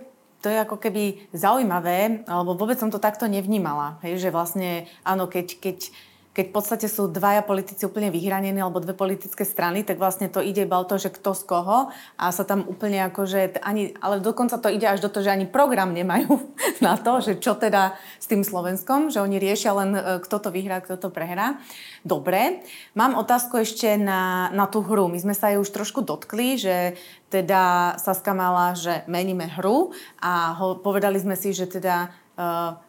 to je ako keby zaujímavé, alebo vôbec som to takto nevnímala. Hej, že vlastne, áno, keď, keď keď v podstate sú dvaja politici úplne vyhranení alebo dve politické strany, tak vlastne to ide iba o to, že kto z koho a sa tam úplne akože ani, ale dokonca to ide až do toho, že ani program nemajú <laughs> na to, že čo teda s tým Slovenskom, že oni riešia len e, kto to vyhrá, kto to prehrá. Dobre, mám otázku ešte na, na tú hru. My sme sa jej už trošku dotkli, že teda Saska mala, že meníme hru a ho, povedali sme si, že teda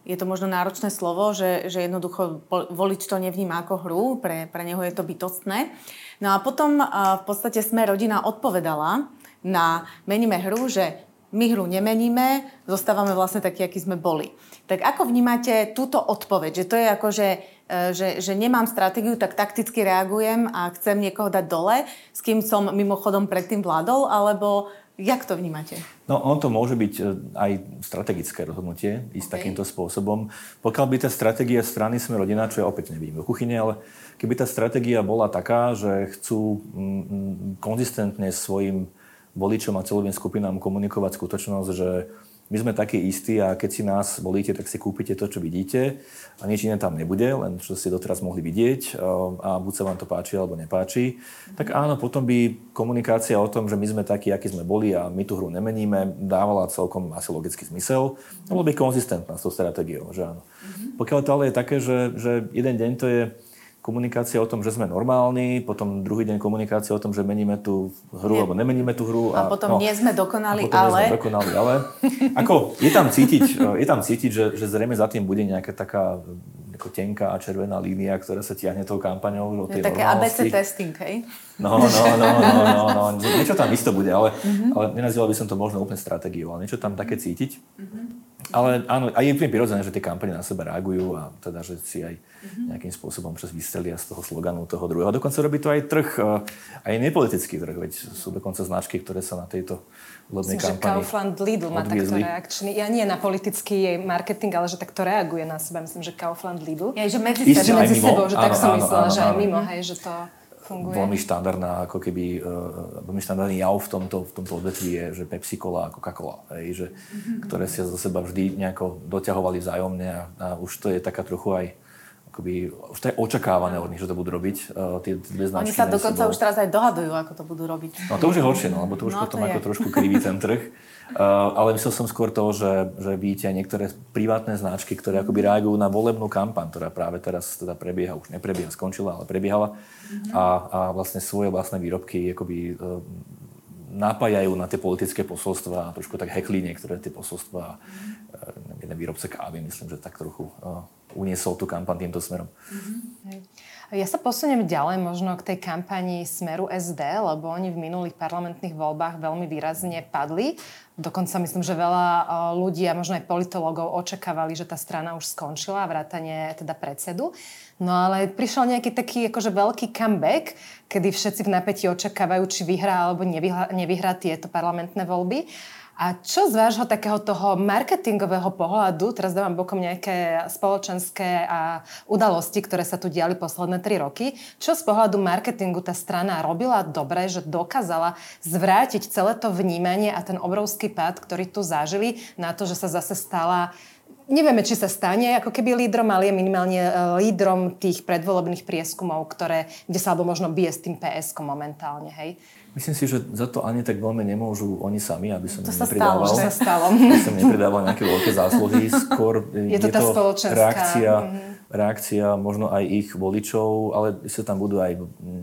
je to možno náročné slovo, že, že jednoducho volič to nevníma ako hru, pre, pre neho je to bytostné. No a potom eh, v podstate sme rodina odpovedala na meníme hru, že my hru nemeníme, zostávame vlastne takí, akí sme boli. Tak ako vnímate túto odpoveď? Že to je ako, že, eh, že, že nemám stratégiu, tak takticky reagujem a chcem niekoho dať dole, s kým som mimochodom predtým vládol, alebo Jak to vnímate? No, on to môže byť e, aj strategické rozhodnutie, ísť okay. takýmto spôsobom. Pokiaľ by tá stratégia strany sme rodina, čo ja opäť nevidím v kuchyni, ale keby tá stratégia bola taká, že chcú mm, mm, konzistentne svojim voličom a celovým skupinám komunikovať skutočnosť, že my sme takí istí a keď si nás volíte, tak si kúpite to, čo vidíte a nič iné tam nebude, len čo ste doteraz mohli vidieť a buď sa vám to páči alebo nepáči. Tak áno, potom by komunikácia o tom, že my sme takí, akí sme boli a my tú hru nemeníme, dávala celkom asi logický zmysel. Bolo by konzistentná s tou stratégiou, že áno. Pokiaľ to ale je také, že, že jeden deň to je komunikácia o tom, že sme normálni, potom druhý deň komunikácia o tom, že meníme tú hru nie. alebo nemeníme tú hru. A, a potom no, nie sme dokonali, a potom ale... Nie sme dokonali, ale... Ako, je tam cítiť, je tam cítiť že, že zrejme za tým bude nejaká taká ako tenká a červená línia, ktorá sa tiahne tou kampaňou. Je také ABC testing, hej? No, no, no, no, no, no, no. Niečo tam isto bude, ale, mm-hmm. ale nenazýval by som to možno úplne stratégiou, ale niečo tam také cítiť. Mm-hmm. Ale áno, aj je úplne prirodzené, že tie kampane na seba reagujú a teda, že si aj mhm. nejakým spôsobom čas vystelia z toho sloganu toho druhého. A dokonca robí to aj trh, aj nepolitický trh, veď sú dokonca značky, ktoré sa na tejto volebnej kampani Kaufland Lidl má takto reakčný, ja nie na politický marketing, ale že takto reaguje na seba. Myslím, že Kaufland Lidl. Ja, že medzi, že medzi sebou, že áno, tak som myslela, áno, že aj mimo, hej, že to funguje. Veľmi štandardná, ako keby, uh, veľmi štandardný jav v tomto, v tomto odvetví je, že Pepsi Cola a Coca-Cola, hej, že, mm-hmm. ktoré si za seba vždy nejako doťahovali vzájomne a, a už to je taká trochu aj akoby, už to je očakávané od nich, že to budú robiť. Uh, tie dve značky Oni sa dokonca sebou. už teraz aj dohadujú, ako to budú robiť. No to už je horšie, no, lebo to už no, potom to ako trošku kriví ten trh. <laughs> Uh, ale myslel som skôr to, že, že vidíte aj niektoré privátne značky, ktoré akoby reagujú na volebnú kampaň, ktorá práve teraz teda prebieha, už neprebieha, skončila, ale prebiehala. Mm-hmm. A, a vlastne svoje vlastné výrobky akoby, uh, napájajú na tie politické posolstva a trošku tak heklí niektoré tie posolstva. Mm-hmm. Jeden výrobce kávy, myslím, že tak trochu uh, uniesol tú kampaň týmto smerom. Mm-hmm. Ja sa posuniem ďalej možno k tej kampani Smeru SD, lebo oni v minulých parlamentných voľbách veľmi výrazne padli. Dokonca myslím, že veľa eh, ľudí a možno aj politologov očakávali, že tá strana už skončila, vrátane teda predsedu. No ale prišiel nejaký taký akože veľký comeback, kedy všetci v napätí očakávajú, či vyhrá alebo nevyhrá, nevyhrá tieto parlamentné voľby. A čo z vášho takého toho marketingového pohľadu, teraz dávam bokom nejaké spoločenské a udalosti, ktoré sa tu diali posledné tri roky, čo z pohľadu marketingu tá strana robila dobre, že dokázala zvrátiť celé to vnímanie a ten obrovský pád, ktorý tu zažili na to, že sa zase stala Nevieme, či sa stane ako keby lídrom, ale je minimálne e, lídrom tých predvolebných prieskumov, ktoré, kde sa alebo možno bije s tým PSK momentálne, hej? Myslím si, že za to ani tak veľmi nemôžu oni sami, aby som to nepridával. To sa stalo, <laughs> Aby som nepridával nejaké veľké zásluhy. Skôr <laughs> je to, je to reakcia, mm-hmm. reakcia možno aj ich voličov, ale sa tam budú aj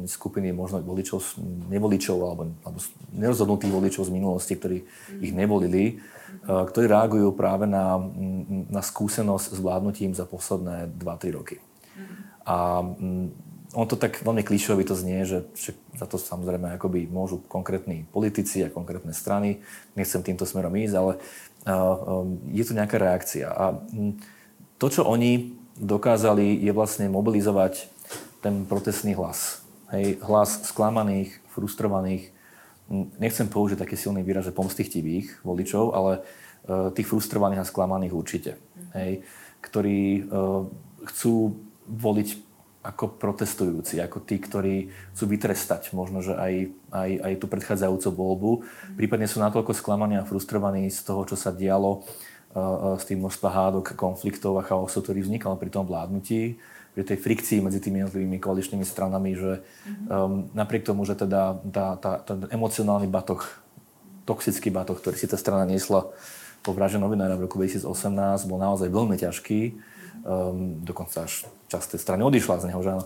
skupiny možno voličov, nevoličov alebo, alebo nerozhodnutých voličov z minulosti, ktorí mm-hmm. ich nevolili, eh, ktorí reagujú práve na, na skúsenosť s vládnutím za posledné 2-3 roky. Mm-hmm. A on to tak veľmi klišovi to znie, že za to samozrejme akoby môžu konkrétni politici a konkrétne strany. Nechcem týmto smerom ísť, ale je tu nejaká reakcia. A to, čo oni dokázali, je vlastne mobilizovať ten protestný hlas. Hej, hlas sklamaných, frustrovaných, nechcem použiť taký silný výraz, že pomstichtivých voličov, ale tých frustrovaných a sklamaných určite. Hej, ktorí chcú voliť ako protestujúci, ako tí, ktorí chcú vytrestať možno, že aj, aj, aj tú predchádzajúcu voľbu. Prípadne sú natoľko sklamaní a frustrovaní z toho, čo sa dialo uh, s tým množstva hádok, konfliktov a chaosu, ktorý vznikal pri tom vládnutí, pri tej frikcii medzi tými jednotlivými koaličnými stranami, že um, napriek tomu, že teda tá, tá, ten emocionálny batoh, toxický batoh, ktorý si tá strana niesla po vraže novinára v roku 2018, bol naozaj veľmi ťažký, um, dokonca až časť tej strany odišla z neho, že áno,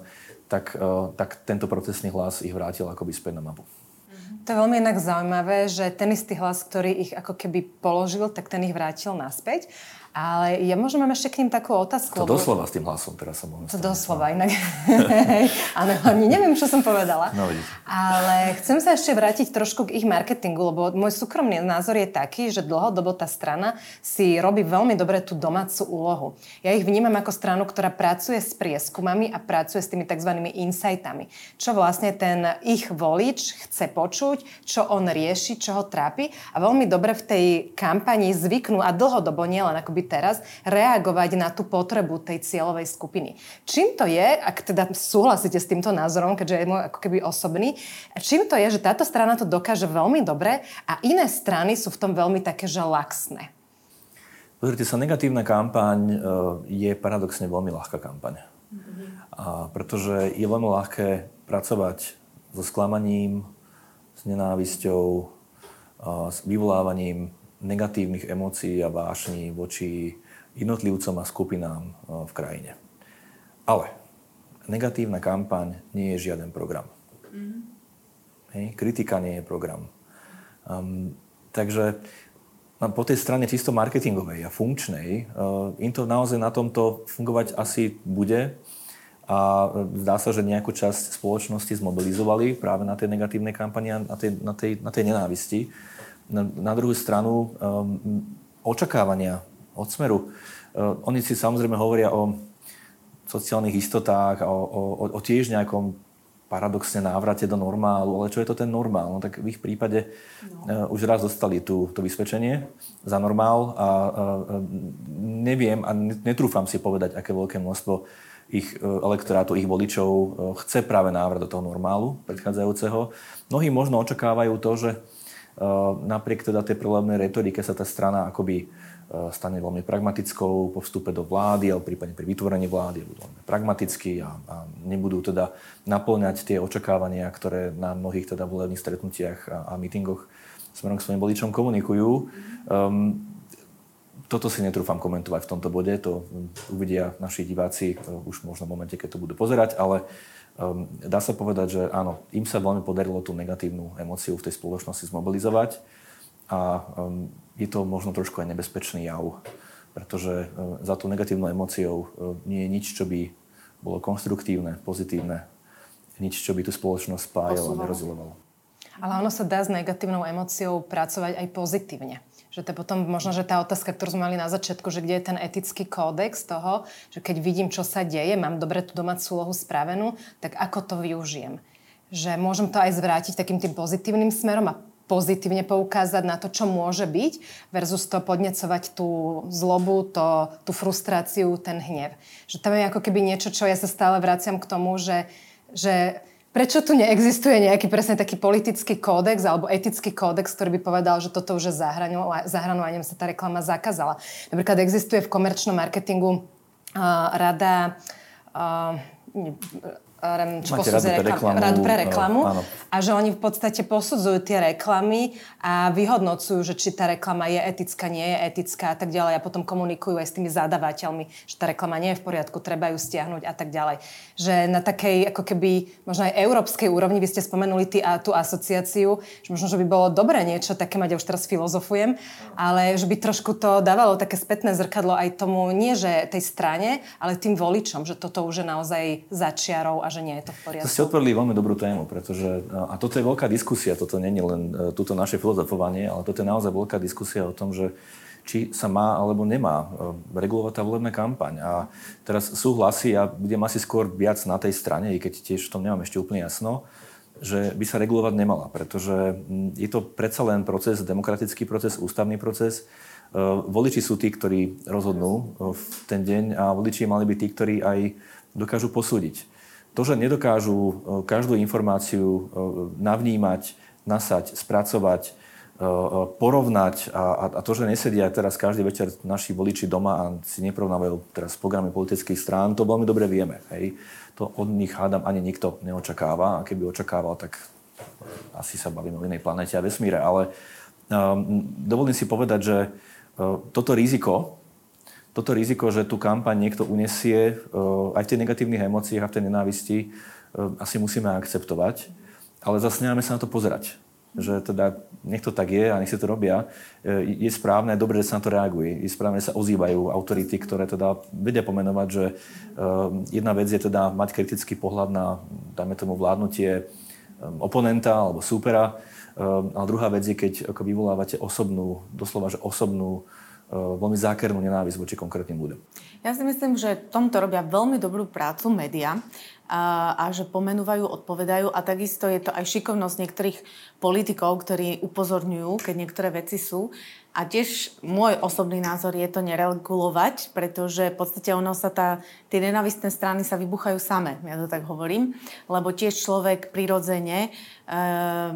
tak, uh, tak tento procesný hlas ich vrátil akoby späť na mapu. To je veľmi inak zaujímavé, že ten istý hlas, ktorý ich ako keby položil, tak ten ich vrátil naspäť. Ale ja možno mám ešte k ním takú otázku. To lebo... doslova s tým hlasom teraz môžem To doslova, inak. <laughs> Áno, ani neviem, čo som povedala. No, Ale chcem sa ešte vrátiť trošku k ich marketingu, lebo môj súkromný názor je taký, že dlhodobo tá strana si robí veľmi dobre tú domácu úlohu. Ja ich vnímam ako stranu, ktorá pracuje s prieskumami a pracuje s tými tzv. insightami. Čo vlastne ten ich volič chce počuť, čo on rieši, čo ho trápi a veľmi dobre v tej kampani zvyknú a dlhodobo nielen akoby teraz reagovať na tú potrebu tej cieľovej skupiny. Čím to je, ak teda súhlasíte s týmto názorom, keďže je môj ako keby osobný, čím to je, že táto strana to dokáže veľmi dobre a iné strany sú v tom veľmi také, že laxné? Pozrite sa, negatívna kampaň e, je paradoxne veľmi ľahká kampaň. A pretože je veľmi ľahké pracovať so sklamaním, s nenávisťou, s vyvolávaním negatívnych emócií a vášní voči jednotlivcom a skupinám v krajine. Ale negatívna kampaň nie je žiaden program. Mm-hmm. Hej, kritika nie je program. Um, takže po tej strane čisto marketingovej a funkčnej, uh, im to naozaj na tomto fungovať asi bude. A zdá sa, že nejakú časť spoločnosti zmobilizovali práve na tej negatívnej kampani a na tej, na tej, na tej nenávisti. Na, na druhú stranu um, očakávania od smeru. Uh, oni si samozrejme hovoria o sociálnych istotách, o, o, o tiež nejakom paradoxne návrate do normálu, ale čo je to ten normál? No tak v ich prípade no. uh, už raz dostali tú, to vysvedčenie za normál a uh, neviem a netrúfam si povedať, aké veľké množstvo ich uh, elektorátu, ich voličov uh, chce práve návrat do toho normálu predchádzajúceho. Mnohí možno očakávajú to, že Eh, napriek teda tej prelevnej retorike sa tá strana akoby stane veľmi pragmatickou po vstupe do vlády alebo prípadne pri vytvorení vlády budú veľmi pragmatickí a, a nebudú teda naplňať tie očakávania, ktoré na mnohých teda volebných stretnutiach a, a mítingoch smerom k svojim voličom komunikujú. Um, toto si netrúfam komentovať v tomto bode, to uvidia naši diváci už možno v momente, keď to budú pozerať, ale Um, dá sa povedať, že áno, im sa veľmi podarilo tú negatívnu emóciu v tej spoločnosti zmobilizovať a um, je to možno trošku aj nebezpečný jav, pretože um, za tú negatívnou emóciou um, nie je nič, čo by bolo konstruktívne, pozitívne, nič, čo by tú spoločnosť spájalo a nerozdelovalo. Ale ono sa dá s negatívnou emóciou pracovať aj pozitívne. Že to potom možno, že tá otázka, ktorú sme mali na začiatku, že kde je ten etický kódex toho, že keď vidím, čo sa deje, mám dobre tú domácu úlohu spravenú, tak ako to využijem. Že môžem to aj zvrátiť takým tým pozitívnym smerom a pozitívne poukázať na to, čo môže byť versus to podnecovať tú zlobu, to, tú frustráciu, ten hnev. Že tam je ako keby niečo, čo ja sa stále vraciam k tomu, že, že Prečo tu neexistuje nejaký presne taký politický kódex alebo etický kódex, ktorý by povedal, že toto už je zahranovaním sa tá reklama zakázala. Napríklad existuje v komerčnom marketingu uh, rada uh, čo posudzuje radu, reklamu, radu pre reklamu áno. a že oni v podstate posudzujú tie reklamy a vyhodnocujú, že či tá reklama je etická, nie je etická a tak ďalej a potom komunikujú aj s tými zadavateľmi, že tá reklama nie je v poriadku, treba ju stiahnuť a tak ďalej. Že na takej ako keby možno aj európskej úrovni, vy ste spomenuli tý, a tú asociáciu, že možno, že by bolo dobré niečo také mať, ja už teraz filozofujem, ale že by trošku to dávalo také spätné zrkadlo aj tomu, nie že tej strane, ale tým voličom, že toto už je naozaj začiarov a že nie je to v poriadku. To ste otvorili veľmi dobrú tému, pretože, a toto je veľká diskusia, toto je len e, túto naše filozofovanie, ale toto je naozaj veľká diskusia o tom, že či sa má alebo nemá e, regulovať tá volebná kampaň. A teraz sú hlasy, ja budem asi skôr viac na tej strane, i keď tiež v tom nemám ešte úplne jasno, že by sa regulovať nemala, pretože je to predsa len proces, demokratický proces, ústavný proces. E, voliči sú tí, ktorí rozhodnú v ten deň a voliči mali byť tí, ktorí aj dokážu posúdiť to, že nedokážu e, každú informáciu e, navnímať, nasať, spracovať, e, porovnať a, a to, že nesedia teraz každý večer naši voliči doma a si neporovnávajú teraz programy politických strán, to veľmi dobre vieme. Hej. To od nich hádam ani nikto neočakáva a keby očakával, tak asi sa bavíme o inej planete a vesmíre. Ale um, dovolím si povedať, že uh, toto riziko, toto riziko, že tú kampaň niekto unesie uh, aj v tých negatívnych emóciách a v tej nenávisti, uh, asi musíme akceptovať. Ale zase nemáme sa na to pozerať že teda nech to tak je a nech si to robia, e, je správne, dobre, že sa na to reaguje. Je správne, že sa ozývajú autority, ktoré teda vedia pomenovať, že e, jedna vec je teda mať kritický pohľad na, dajme tomu, vládnutie e, oponenta alebo súpera, ale druhá vec je, keď ako vyvolávate osobnú, doslova, že osobnú, veľmi zákernú nenávisť voči konkrétnym ľuďom. Ja si myslím, že tomto robia veľmi dobrú prácu média a, a že pomenúvajú, odpovedajú a takisto je to aj šikovnosť niektorých politikov, ktorí upozorňujú, keď niektoré veci sú. A tiež môj osobný názor je to neregulovať, pretože v podstate ono sa tá, tie nenavistné strany sa vybuchajú same, ja to tak hovorím, lebo tiež človek prirodzene e,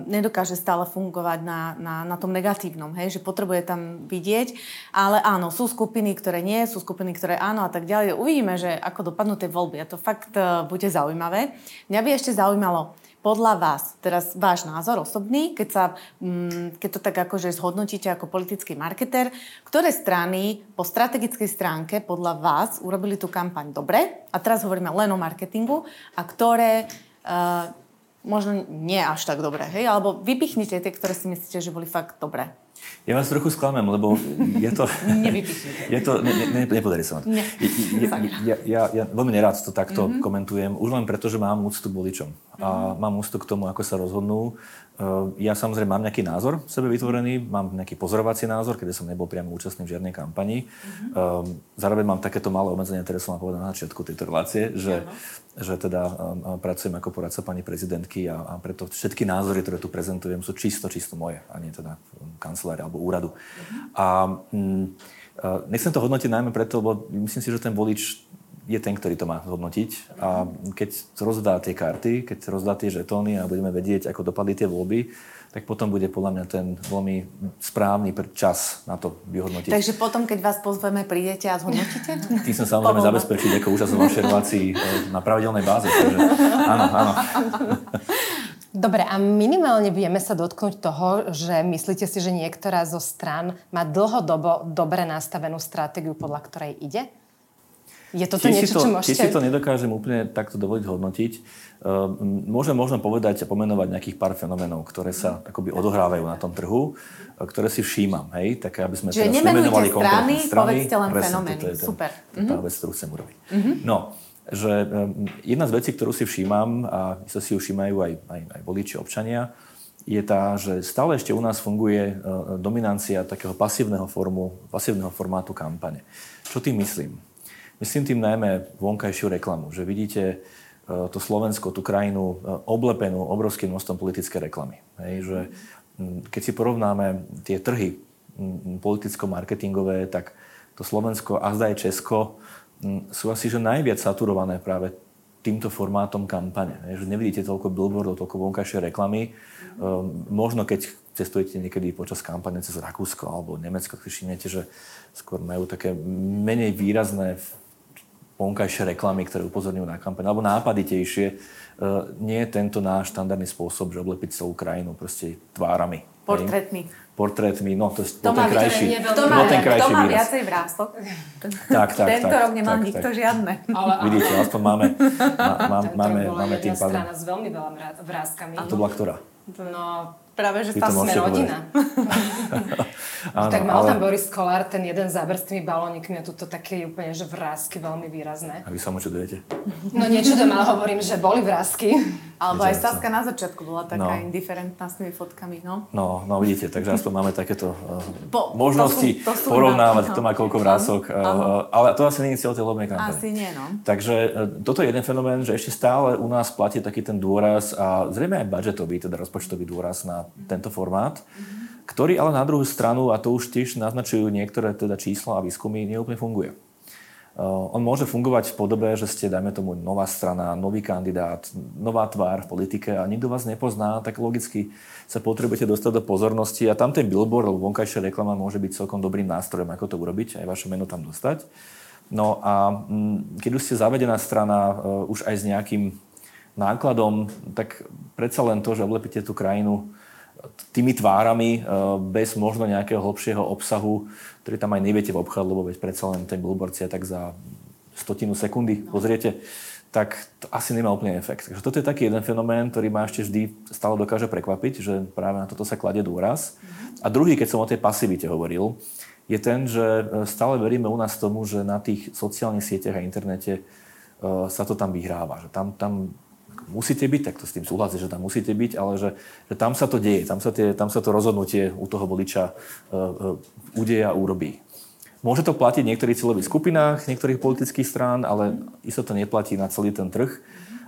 nedokáže stále fungovať na, na, na tom negatívnom, hej, že potrebuje tam vidieť, ale áno, sú skupiny, ktoré nie, sú skupiny, ktoré áno a tak ďalej. Uvidíme, že ako dopadnú tie voľby a to fakt e, bude zaujímavé. Mňa by ešte zaujímalo, podľa vás, teraz váš názor osobný, keď, sa, mm, keď to tak akože zhodnotíte ako politický marketer, ktoré strany po strategickej stránke podľa vás urobili tú kampaň dobre, a teraz hovoríme len o marketingu, a ktoré uh, možno nie až tak dobre, hej, alebo vypichnite tie, ktoré si myslíte, že boli fakt dobré. Ja vás trochu sklamem, lebo je to... <laughs> je to ne, ne, nepodarí sa Ne. Ja, ja, ja veľmi nerád to takto mm-hmm. komentujem, už len preto, že mám úctu k voličom. Mm-hmm. A mám úctu k tomu, ako sa rozhodnú. Eh, ja samozrejme mám nejaký názor sebe vytvorený, mám nejaký pozorovací názor, keď som nebol priamo účastný v žiadnej kampani. Mm-hmm. Zároveň mám takéto malé obmedzenie, ktoré som vám povedal na začiatku tejto relácie, že, že teda pracujem ako poradca pani prezidentky a, a preto všetky názory, ktoré tu prezentujem, sú čisto, čisto moje, a nie teda kancelária alebo úradu. Mm-hmm. A mm, nechcem to hodnotiť najmä preto, lebo myslím si, že ten volič je ten, ktorý to má hodnotiť. A keď rozdá tie karty, keď rozdá tie žetóny a budeme vedieť, ako dopadli tie voľby, tak potom bude podľa mňa ten veľmi správny čas na to vyhodnotiť. Takže potom, keď vás pozveme, prídete a zhodnotíte? Tým som samozrejme zabezpečiť ako účasť vo vašej relácii e, na pravidelnej báze. Takže áno, áno. Dobre, a minimálne vieme sa dotknúť toho, že myslíte si, že niektorá zo stran má dlhodobo dobre nastavenú stratégiu, podľa ktorej ide? Je toto tiež niečo, to, čo môžete... Tiež si to nedokážem úplne takto dovoliť hodnotiť. Uh, môžem možno povedať a pomenovať nejakých pár fenoménov, ktoré sa akoby odohrávajú na tom trhu, e, ktoré si všímam, hej, také aby sme Čiže teraz nemenovali strany, strany, povedzte len fenomény. Je ten, Super. Tá mhm. vec, ktorú chcem urobiť. Mm-hmm. No, že um, jedna z vecí, ktorú si všímam, a to si ju všímajú aj, aj, aj voliči, občania, je tá, že stále ešte u nás funguje uh, dominancia takého pasívneho, formu, pasívneho formátu kampane. Čo tým myslím? Myslím tým najmä vonkajšiu reklamu, že vidíte e, to Slovensko, tú krajinu e, oblepenú obrovským množstvom politické reklamy. Hej, že keď si porovnáme tie trhy politicko-marketingové, tak to Slovensko a zdaj Česko sú asi že najviac saturované práve týmto formátom kampane. Že nevidíte toľko billboardov, toľko vonkajšie reklamy. Um, možno keď cestujete niekedy počas kampane cez Rakúsko alebo Nemecko, keď všimnete, že skôr majú také menej výrazné vonkajšie reklamy, ktoré upozorňujú na kampaň, alebo nápaditejšie. E, nie je tento náš štandardný spôsob, že oblepiť celú krajinu proste tvárami. Portrétmi. Portrétmi, no to, to, to ten krajší, to má, ten krajší to má viacej vrások. Tak, tak, Tento tak, rok nemal tak, nikto tak. žiadne. Ale, Vidíte, aspoň máme, <laughs> má, má, máme, máme tým pádom. strana s veľmi veľa vrázkami. A to bola ktorá? No, Práve, že tá sme rodina. <laughs> Áno, tak mal ale... tam Boris Kolár ten jeden záber s tými balónikmi a tuto také úplne, že vrázky veľmi výrazné. A vy sa mu čudujete? No niečudujem, ale hovorím, že boli vrázky. Alebo aj Saska na začiatku bola taká no. indiferentná s tými fotkami, no. No, no vidíte, takže aspoň máme takéto uh, po, možnosti to sú, to sú porovnávať, kto má koľko vrások. Uh, ale to asi nie je cieľ tej lobnej kampane. Asi nie, no. Takže uh, toto je jeden fenomén, že ešte stále u nás platí taký ten dôraz a zrejme aj budžetový, teda rozpočtový dôraz na tento formát. Mm-hmm ktorý ale na druhú stranu, a to už tiež naznačujú niektoré teda čísla a výskumy, neúplne funguje. on môže fungovať v podobe, že ste, dajme tomu, nová strana, nový kandidát, nová tvár v politike a nikto vás nepozná, tak logicky sa potrebujete dostať do pozornosti a tam ten billboard alebo vonkajšia reklama môže byť celkom dobrým nástrojom, ako to urobiť, aj vaše meno tam dostať. No a mm, keď už ste zavedená strana uh, už aj s nejakým nákladom, tak predsa len to, že oblepíte tú krajinu tými tvárami, uh, bez možno nejakého hlbšieho obsahu, ktorý tam aj neviete v obchod, lebo veď predsa len ten billboard si tak za stotinu sekundy pozriete, tak to asi nemá úplne efekt. Takže toto je taký jeden fenomén, ktorý ma ešte vždy stále dokáže prekvapiť, že práve na toto sa kladie dôraz. A druhý, keď som o tej pasivite hovoril, je ten, že e, stále veríme u nás tomu, že na tých sociálnych sieťach a internete e, sa to tam vyhráva. Že tam, tam musíte byť, tak to s tým súhlasí, že tam musíte byť, ale že, že tam sa to deje, tam sa, tie, tam sa to rozhodnutie u toho voliča uh, uh, udeje a urobí. Môže to platiť v niektorých cieľových skupinách, niektorých politických strán, ale isto to neplatí na celý ten trh.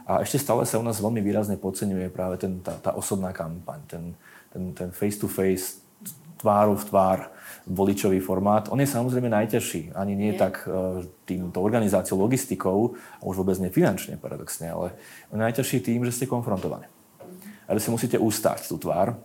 A ešte stále sa u nás veľmi výrazne podceňuje práve ten, tá, tá osobná kampaň, ten, ten, ten face-to-face, tváru v tvár voličový formát. On je samozrejme najťažší. Ani nie je. tak e, týmto organizáciou, logistikou, a už vôbec nie finančne paradoxne, ale on je najťažší tým, že ste konfrontovaní. A že si musíte ústať tú tvár,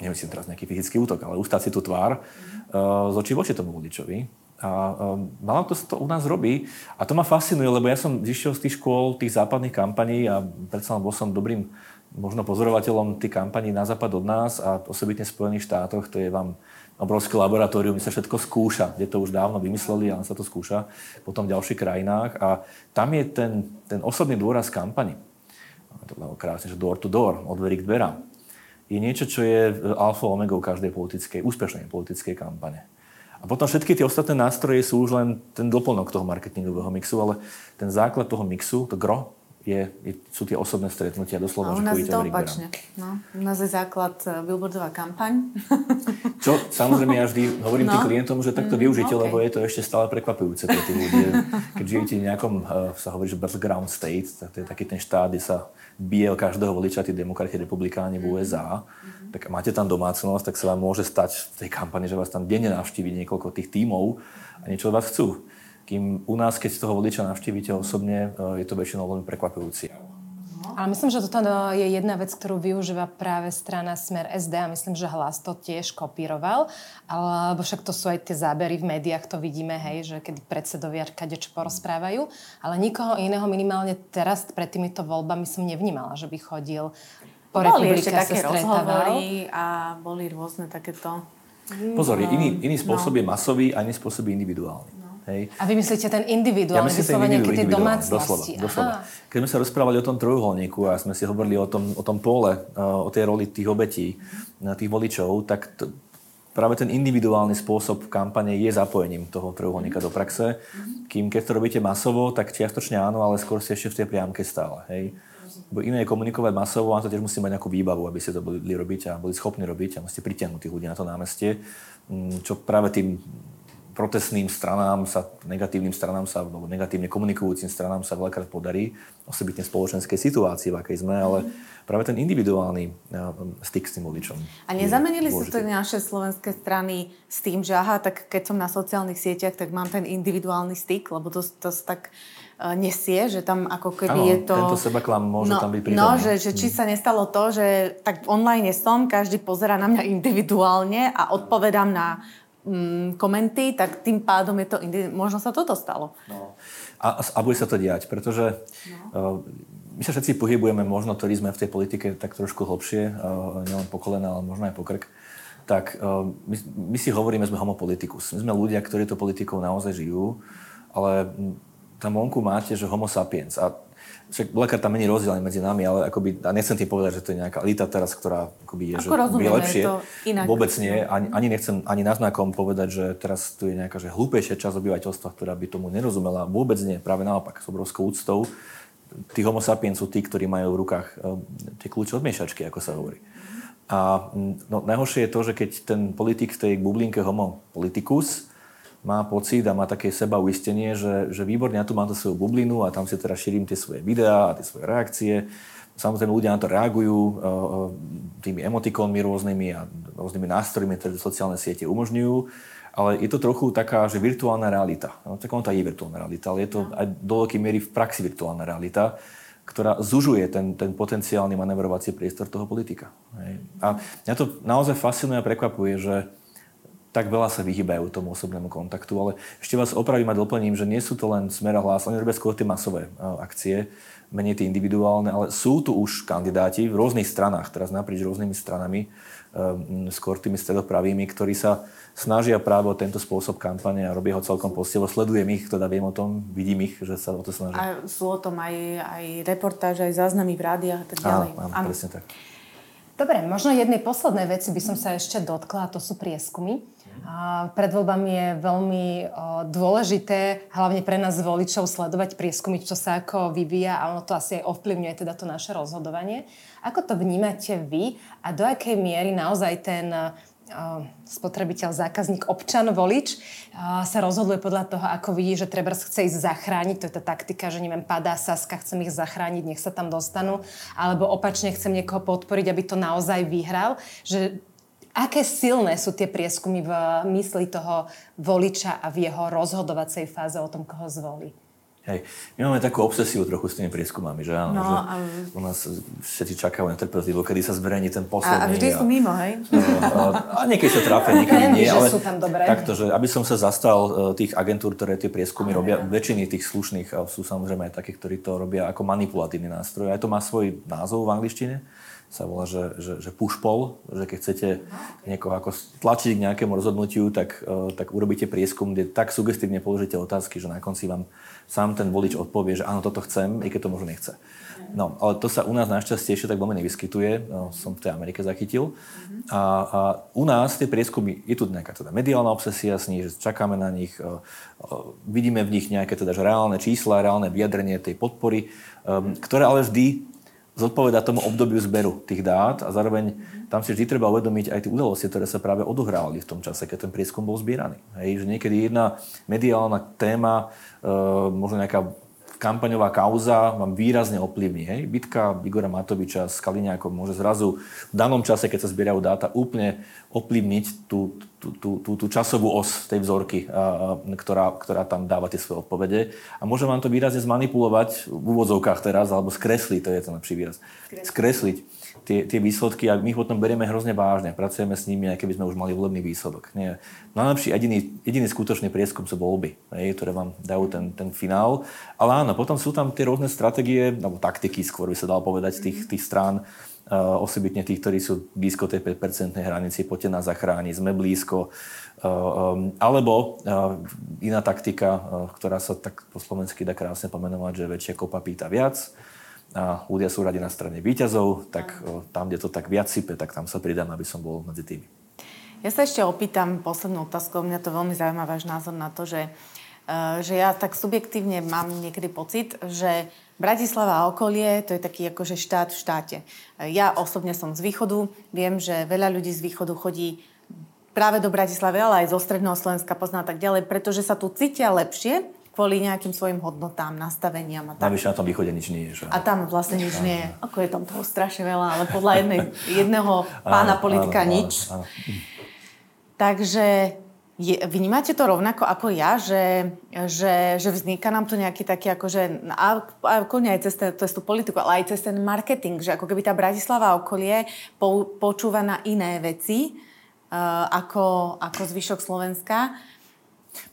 nemyslím teraz nejaký fyzický útok, ale ústať si tú tvár uh, z očí voči tomu voličovi. A um, malo to, to u nás robí. A to ma fascinuje, lebo ja som zišiel z tých škôl, tých západných kampaní a predsa bol som dobrým možno pozorovateľom tých kampaní na západ od nás a osobitne v Spojených štátoch, to je vám obrovské laboratórium, kde sa všetko skúša, kde to už dávno vymysleli, ale sa to skúša potom v ďalších krajinách. A tam je ten, ten osobný dôraz kampani. To krásne, že door to door, od dverí k dverám. Je niečo, čo je alfa omegou každej politickej, úspešnej politickej kampane. A potom všetky tie ostatné nástroje sú už len ten doplnok toho marketingového mixu, ale ten základ toho mixu, to gro, je, je, sú tie osobné stretnutia doslova. A u nás je to opačne. No, u nás je základ e, billboardová kampaň. <laughs> Čo samozrejme ja vždy hovorím no. tým klientom, že takto mm, využite, okay. lebo je to ešte stále prekvapujúce pre tých ľudí. Keď žijete v nejakom, uh, sa hovorí, že background state, tak to je taký ten štát, kde sa bije každého voliča tí demokrati, republikáni v USA, mm. tak máte tam domácnosť, tak sa vám môže stať v tej kampani, že vás tam denne navštívi niekoľko tých tímov a niečo od vás chcú. Kým u nás, keď toho vodiča navštívite osobne, e, je to väčšinou veľmi prekvapujúci. Ale myslím, že toto no, je jedna vec, ktorú využíva práve strana Smer SD a myslím, že hlas to tiež kopíroval. Lebo však to sú aj tie zábery v médiách, to vidíme, hej, že kedy predsedovia kade čo porozprávajú. Ale nikoho iného minimálne teraz pred týmito voľbami som nevnímala, že by chodil po boli republike ešte také rozhovory a boli rôzne takéto... Pozor, iný, iný spôsob no. je masový a iný spôsob je individuálny. Hej. A vy myslíte ten individuálny, ja vyslovene, keď tie domácnosti. Doslova, doslova. Keď sme sa rozprávali o tom trojuholníku a sme si hovorili o tom, o tom pole, o tej roli tých obetí, tých voličov, tak to, práve ten individuálny spôsob kampane je zapojením toho trojuholníka do praxe. Kým keď to robíte masovo, tak čiastočne áno, ale skôr ste ešte v tej priamke stále. Hej. Bo iné je komunikovať masovo a to tiež musí mať nejakú výbavu, aby ste to boli robiť a boli schopní robiť a musíte pritiahnuť tých ľudí na to námestie, mm, čo práve tým protestným stranám sa, negatívnym stranám sa, alebo negatívne komunikujúcim stranám sa veľakrát podarí, osobitne v spoločenskej situácii, v akej sme, ale práve ten individuálny styk s tým voličom. A nezamenili sa to naše slovenské strany s tým, že aha, tak keď som na sociálnych sieťach, tak mám ten individuálny styk, lebo to, to tak e, nesie, že tam ako keby ano, je to... tento sebaklam môže no, tam byť pridaný. No, že, že či sa nestalo to, že tak online som, každý pozera na mňa individuálne a odpovedám na mm, komenty, tak tým pádom je to, možno sa toto stalo. No. A, a bude sa to diať, pretože no. uh, my sa všetci pohybujeme, možno, ktorí sme v tej politike tak trošku hlbšie, uh, nielen po kolena, ale možno aj po krk, tak uh, my, my si hovoríme, sme homopolitikus. My sme ľudia, ktorí to politikou naozaj žijú, ale tam vonku máte, že homo sapiens. A však veľakrát tam není rozdiel medzi nami, ale akoby, a nechcem tým povedať, že to je nejaká elita teraz, ktorá akoby je, Ako že rozumiem, je lepšie. To inak. Vôbec nie. Ani, ani nechcem ani náznakom povedať, že teraz tu je nejaká že hlúpejšia časť obyvateľstva, ktorá by tomu nerozumela. Vôbec nie. Práve naopak, s obrovskou úctou. Tí homo sapiens sú tí, ktorí majú v rukách um, tie kľúče od miešačky, ako sa hovorí. A no, najhoršie je to, že keď ten politik v tej bublinke homo politicus má pocit a má také seba uistenie, že, že výborne, ja tu mám tú svoju bublinu a tam si teraz šírim tie svoje videá a tie svoje reakcie. Samozrejme, ľudia na to reagujú uh, tými emotikónmi rôznymi a rôznymi nástrojmi, ktoré sociálne siete umožňujú. Ale je to trochu taká, že virtuálna realita. No, tak ono to je virtuálna realita, ale je to aj do veľkej miery v praxi virtuálna realita, ktorá zužuje ten, ten potenciálny manevrovací priestor toho politika. Hej. A mňa to naozaj fascinuje a prekvapuje, že tak veľa sa vyhýbajú tomu osobnému kontaktu, ale ešte vás opravím a doplním, že nie sú to len smer a hlas, oni robia skôr tie masové akcie, menej tie individuálne, ale sú tu už kandidáti v rôznych stranách, teraz naprieč rôznymi stranami, um, skôr tými stredopravými, ktorí sa snažia práve o tento spôsob kampane a robia ho celkom postivo. Sledujem ich, teda viem o tom, vidím ich, že sa o to snažia. A sú o tom aj, aj reportáže, aj záznamy v rádiách a tak ďalej. Áno, áno, presne tak. Dobre, možno jednej poslednej veci by som sa ešte dotkla, a to sú prieskumy. A pred voľbami je veľmi dôležité, hlavne pre nás voličov, sledovať prieskumy, čo sa ako vyvíja a ono to asi aj ovplyvňuje teda to naše rozhodovanie. Ako to vnímate vy a do akej miery naozaj ten spotrebiteľ, zákazník, občan, volič sa rozhoduje podľa toho, ako vidí, že treba chce ísť zachrániť. To je tá taktika, že neviem, padá Saska, chcem ich zachrániť, nech sa tam dostanú. Alebo opačne chcem niekoho podporiť, aby to naozaj vyhral. Že aké silné sú tie prieskumy v mysli toho voliča a v jeho rozhodovacej fáze o tom, koho zvolí? Hej. My máme takú obsesiu trochu s tými prieskumami, že áno, no, že a... u nás všetci čakajú netrpezlivo, kedy sa zverejní ten posledný. A, a vždy sú mimo, hej? No, a, a niekedy sa trápia, niekedy nie, ale sú tam dobré. takto, že aby som sa zastal e, tých agentúr, ktoré tie prieskumy Aj, robia, väčšiny tých slušných, a sú samozrejme aj takí, ktorí to robia ako manipulatívny nástroj. Aj to má svoj názov v angličtine sa volá, že, že, že push pull, že keď chcete niekoho ako tlačiť k nejakému rozhodnutiu, tak, uh, tak urobíte prieskum, kde tak sugestívne položíte otázky, že na konci vám sám ten volič odpovie, že áno, toto chcem, i keď to možno nechce. No, ale to sa u nás našťastie ešte tak veľmi nevyskytuje, no, som v tej Amerike zachytil. A, a u nás tie prieskumy, je tu nejaká teda mediálna obsesia s nich, že čakáme na nich, uh, uh, vidíme v nich nejaké teda že reálne čísla, reálne vyjadrenie tej podpory, um, ktoré ale vždy zodpoveda tomu obdobiu zberu tých dát a zároveň tam si vždy treba uvedomiť aj tie udalosti, ktoré sa práve odohrávali v tom čase, keď ten prieskum bol zbieraný. Hej, že niekedy jedna mediálna téma, e, možno nejaká kampaňová kauza vám výrazne ovplyvní. Hej? Bitka Igora Matoviča s Kaliňákom môže zrazu v danom čase, keď sa zbierajú dáta, úplne ovplyvniť tú, tú, tú, tú, tú časovú os tej vzorky, a, a, ktorá, ktorá tam dáva tie svoje odpovede. A môže vám to výrazne zmanipulovať v úvodzovkách teraz, alebo skresliť, to je ten lepší výraz. Skresliť. Tie, tie výsledky a my ich potom berieme hrozne vážne. Pracujeme s nimi, aj keby sme už mali volebný výsledok. Nie. Najlepší jediný, jediný skutočný prieskum sú voľby, hej, ktoré vám dajú ten, ten finál. Ale áno, potom sú tam tie rôzne stratégie, alebo taktiky, skôr by sa dalo povedať, tých, tých strán, uh, osobitne tých, ktorí sú blízko tej 5% hranici, poďte nás zachrániť, sme blízko. Uh, um, alebo uh, iná taktika, ktorá sa tak po slovensky dá krásne pomenovať, že väčšia kopa pýta viac a ľudia sú radi na strane výťazov, tak tam, kde to tak viac sype, tak tam sa pridám, aby som bol medzi tými. Ja sa ešte opýtam poslednú otázku, mňa to veľmi zaujíma váš názor na to, že, uh, že ja tak subjektívne mám niekedy pocit, že Bratislava a okolie, to je taký akože štát v štáte. Ja osobne som z východu, viem, že veľa ľudí z východu chodí práve do Bratislavy, ale aj zo stredného Slovenska pozná tak ďalej, pretože sa tu cítia lepšie, kvôli nejakým svojim hodnotám, nastaveniam a tak. Navyše na tom východe nič nie je. Že? A tam vlastne nič nie je. Ako je tam toho strašne veľa, ale podľa jednej, <laughs> jedného pána áno, politika áno, nič. Áno, áno. Takže je, vnímate to rovnako ako ja, že, že, že vzniká nám tu nejaký taký akože, a, a aj cez, ten, cez tú politiku, ale aj cez ten marketing, že ako keby tá Bratislava okolie po, počúva na iné veci uh, ako, ako zvyšok Slovenska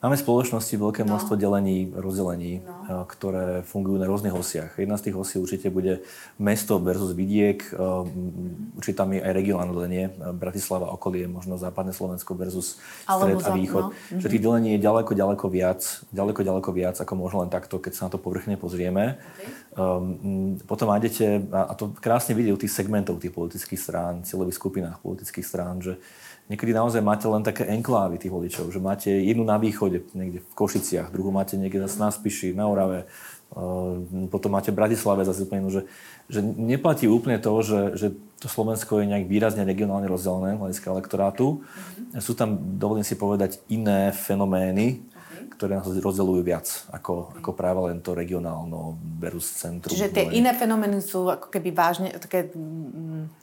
Máme v spoločnosti veľké no. množstvo delení, rozdelení, no. ktoré fungujú na rôznych osiach. Jedna z tých osí určite bude mesto versus vidiek, určite tam je aj regionálne delenie, Bratislava, okolie, možno západné Slovensko versus stred a východ. No. Že tých delení je ďaleko, ďaleko viac, ďaleko, ďaleko viac, ako možno len takto, keď sa na to povrchne pozrieme. Okay. Um, potom nájdete, a to krásne vidieť u tých segmentov tých politických strán, cieľových skupinách politických strán, že niekedy naozaj máte len také enklávy tých voličov, že máte jednu na východe, niekde v Košiciach, druhú máte niekde zase na Spiši, na Orave, uh, potom máte v Bratislave zase úplne, že, že neplatí úplne to, že, že to Slovensko je nejak výrazne regionálne rozdelené hľadiska elektorátu. Mm-hmm. Sú tam, dovolím si povedať, iné fenomény, ktoré nás rozdeľujú viac ako, ako práve len to regionálno versus centrum. Čiže tie iné fenomény sú ako keby vážne, také mm,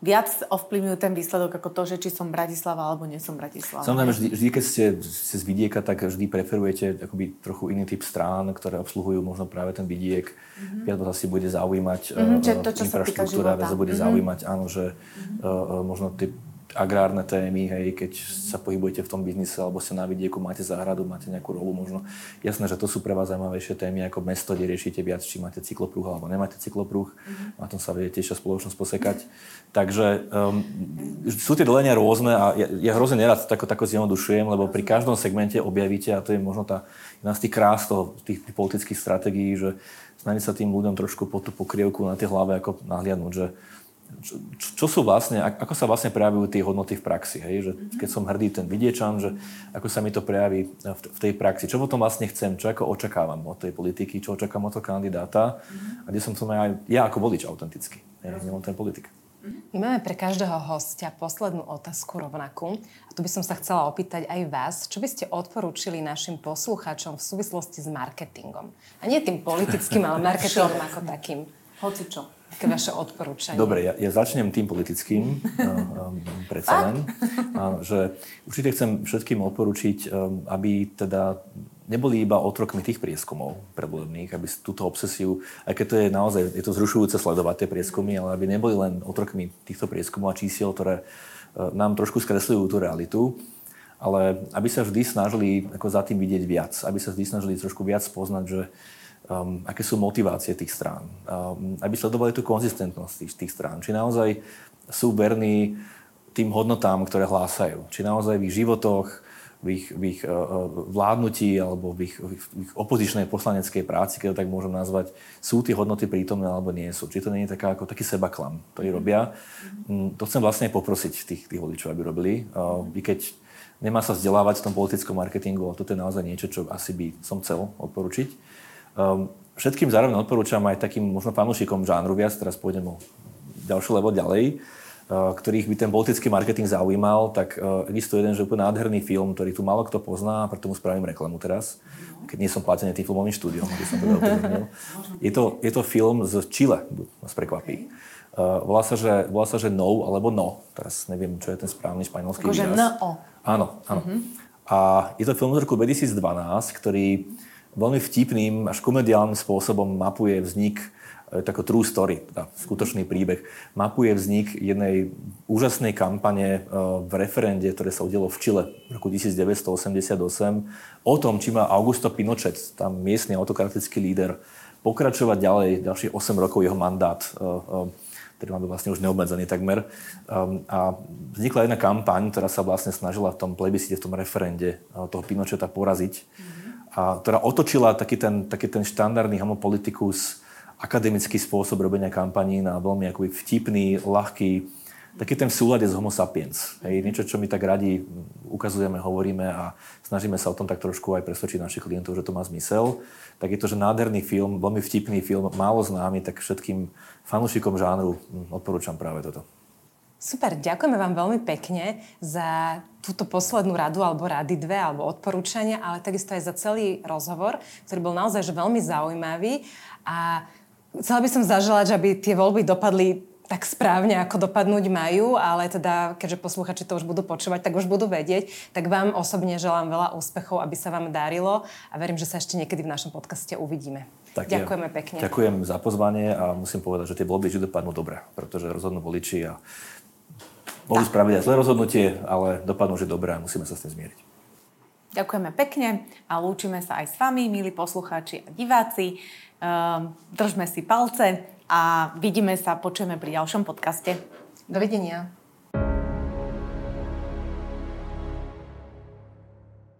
viac ovplyvňujú ten výsledok ako to, že či som Bratislava alebo nie som Bratislava. Samozrejme, vždy, vždy keď ste, ste z vidieka, tak vždy preferujete akoby trochu iný typ strán, ktoré obsluhujú možno práve ten vidiek. Mm-hmm. Viac vás asi bude zaujímať mm-hmm, to, čo infraštruktúra, viac bude mm-hmm. zaujímať, áno, že mm-hmm. uh, možno tie agrárne témy, hej, keď sa pohybujete v tom biznise alebo ste na vidieku, máte záhradu, máte nejakú rolu možno. Jasné, že to sú pre vás zaujímavejšie témy ako mesto, kde riešite viac, či máte cyklopruh alebo nemáte cyklopruh. Mm-hmm. Na tom sa viete tiež spoločnosť posekať. Takže um, sú tie delenia rôzne a ja, ja hrozne nerad tako, tako zjednodušujem, lebo pri každom segmente objavíte, a to je možno tá jedna z tých krás toho, tých, tých politických stratégií, že snaží sa tým ľuďom trošku po tú pokrievku na tie hlave ako nahliadnúť, že čo, čo sú vlastne, ako sa vlastne prejavujú tie hodnoty v praxi, hej? Že keď som hrdý ten vidiečan, že ako sa mi to prejaví v, v tej praxi, čo potom vlastne chcem, čo ako očakávam od tej politiky, čo očakávam od toho kandidáta a kde som som aj ja ako volič autenticky, hej? nielen ten politik. My máme pre každého hostia poslednú otázku rovnakú. A tu by som sa chcela opýtať aj vás, čo by ste odporúčili našim poslucháčom v súvislosti s marketingom? A nie tým politickým, ale <laughs> marketingom ako takým. Hoci čo. Aké vaše odporúčanie? Dobre, ja, ja začnem tým politickým, um, <laughs> predsa len. Áno, že určite chcem všetkým odporučiť, aby teda neboli iba otrokmi tých prieskumov predvolebných, aby túto obsesiu, aj keď to je naozaj, je to zrušujúce sledovať tie prieskumy, ale aby neboli len otrokmi týchto prieskumov a čísiel, ktoré nám trošku skresľujú tú realitu, ale aby sa vždy snažili ako za tým vidieť viac, aby sa vždy snažili trošku viac poznať, že um, aké sú motivácie tých strán, um, aby sledovali tú konzistentnosť tých, tých strán, či naozaj sú verní tým hodnotám, ktoré hlásajú, či naozaj v ich životoch, v ich, v ich uh, vládnutí alebo v ich, v, ich, v ich opozičnej poslaneckej práci, keď to tak môžem nazvať, sú tie hodnoty prítomné alebo nie sú. Či to nie je taká, ako taký sebaklam, ktorý robia. Um, to chcem vlastne poprosiť tých, tých voličov, aby robili. Uh, I keď nemá sa vzdelávať v tom politickom marketingu, ale toto je naozaj niečo, čo asi by som chcel odporučiť všetkým zároveň odporúčam aj takým možno fanúšikom žánru viac, teraz pôjdem o ďalšiu level ďalej, uh, ktorých by ten politický marketing zaujímal, tak uh, existuje jeden že úplne nádherný film, ktorý tu málo kto pozná, preto mu spravím reklamu teraz, keď nie som platený tým filmovým štúdiom, aby som to je to, je to film z Chile, vás prekvapí. Uh, volá, sa, že, volá sa, že No alebo No. Teraz neviem, čo je ten správny španielský výraz. Akože No. Áno, áno. Uh-huh. A je to film z roku 2012, ktorý veľmi vtipným až komediálnym spôsobom mapuje vznik e, taký true story, teda skutočný príbeh, mapuje vznik jednej úžasnej kampane e, v referende, ktoré sa udialo v Čile v roku 1988, o tom, či má Augusto Pinochet, tam miestny autokratický líder, pokračovať ďalej, ďalších 8 rokov jeho mandát, e, ktorý máme vlastne už neobmedzený takmer. A vznikla jedna kampaň, ktorá sa vlastne snažila v tom plebiscite, v tom referende toho Pinocheta poraziť. Mm-hmm a ktorá otočila taký ten, taký ten štandardný homopolitikus, akademický spôsob robenia kampaní na veľmi akoby vtipný, ľahký, taký ten v súlade s homo sapiens. Hej, niečo, čo my tak radi ukazujeme, hovoríme a snažíme sa o tom tak trošku aj presvedčiť našich klientov, že to má zmysel. Tak je to, že nádherný film, veľmi vtipný film, málo známy, tak všetkým fanúšikom žánru hm, odporúčam práve toto. Super, ďakujeme vám veľmi pekne za túto poslednú radu, alebo rady dve, alebo odporúčania, ale takisto aj za celý rozhovor, ktorý bol naozaj že veľmi zaujímavý. A chcela by som zaželať, aby tie voľby dopadli tak správne, ako dopadnúť majú, ale teda, keďže posluchači to už budú počúvať, tak už budú vedieť. Tak vám osobne želám veľa úspechov, aby sa vám darilo a verím, že sa ešte niekedy v našom podcaste uvidíme. Tak Ďakujeme ja, pekne. Ďakujem za pozvanie a musím povedať, že tie voľby vždy dopadnú dobre, pretože rozhodnú voliči a Mohli spraviť aj zlé rozhodnutie, ale dopadnú, že dobré a musíme sa s tým zmieriť. Ďakujeme pekne a lúčime sa aj s vami, milí poslucháči a diváci. Ehm, držme si palce a vidíme sa, počujeme pri ďalšom podcaste. Dovidenia.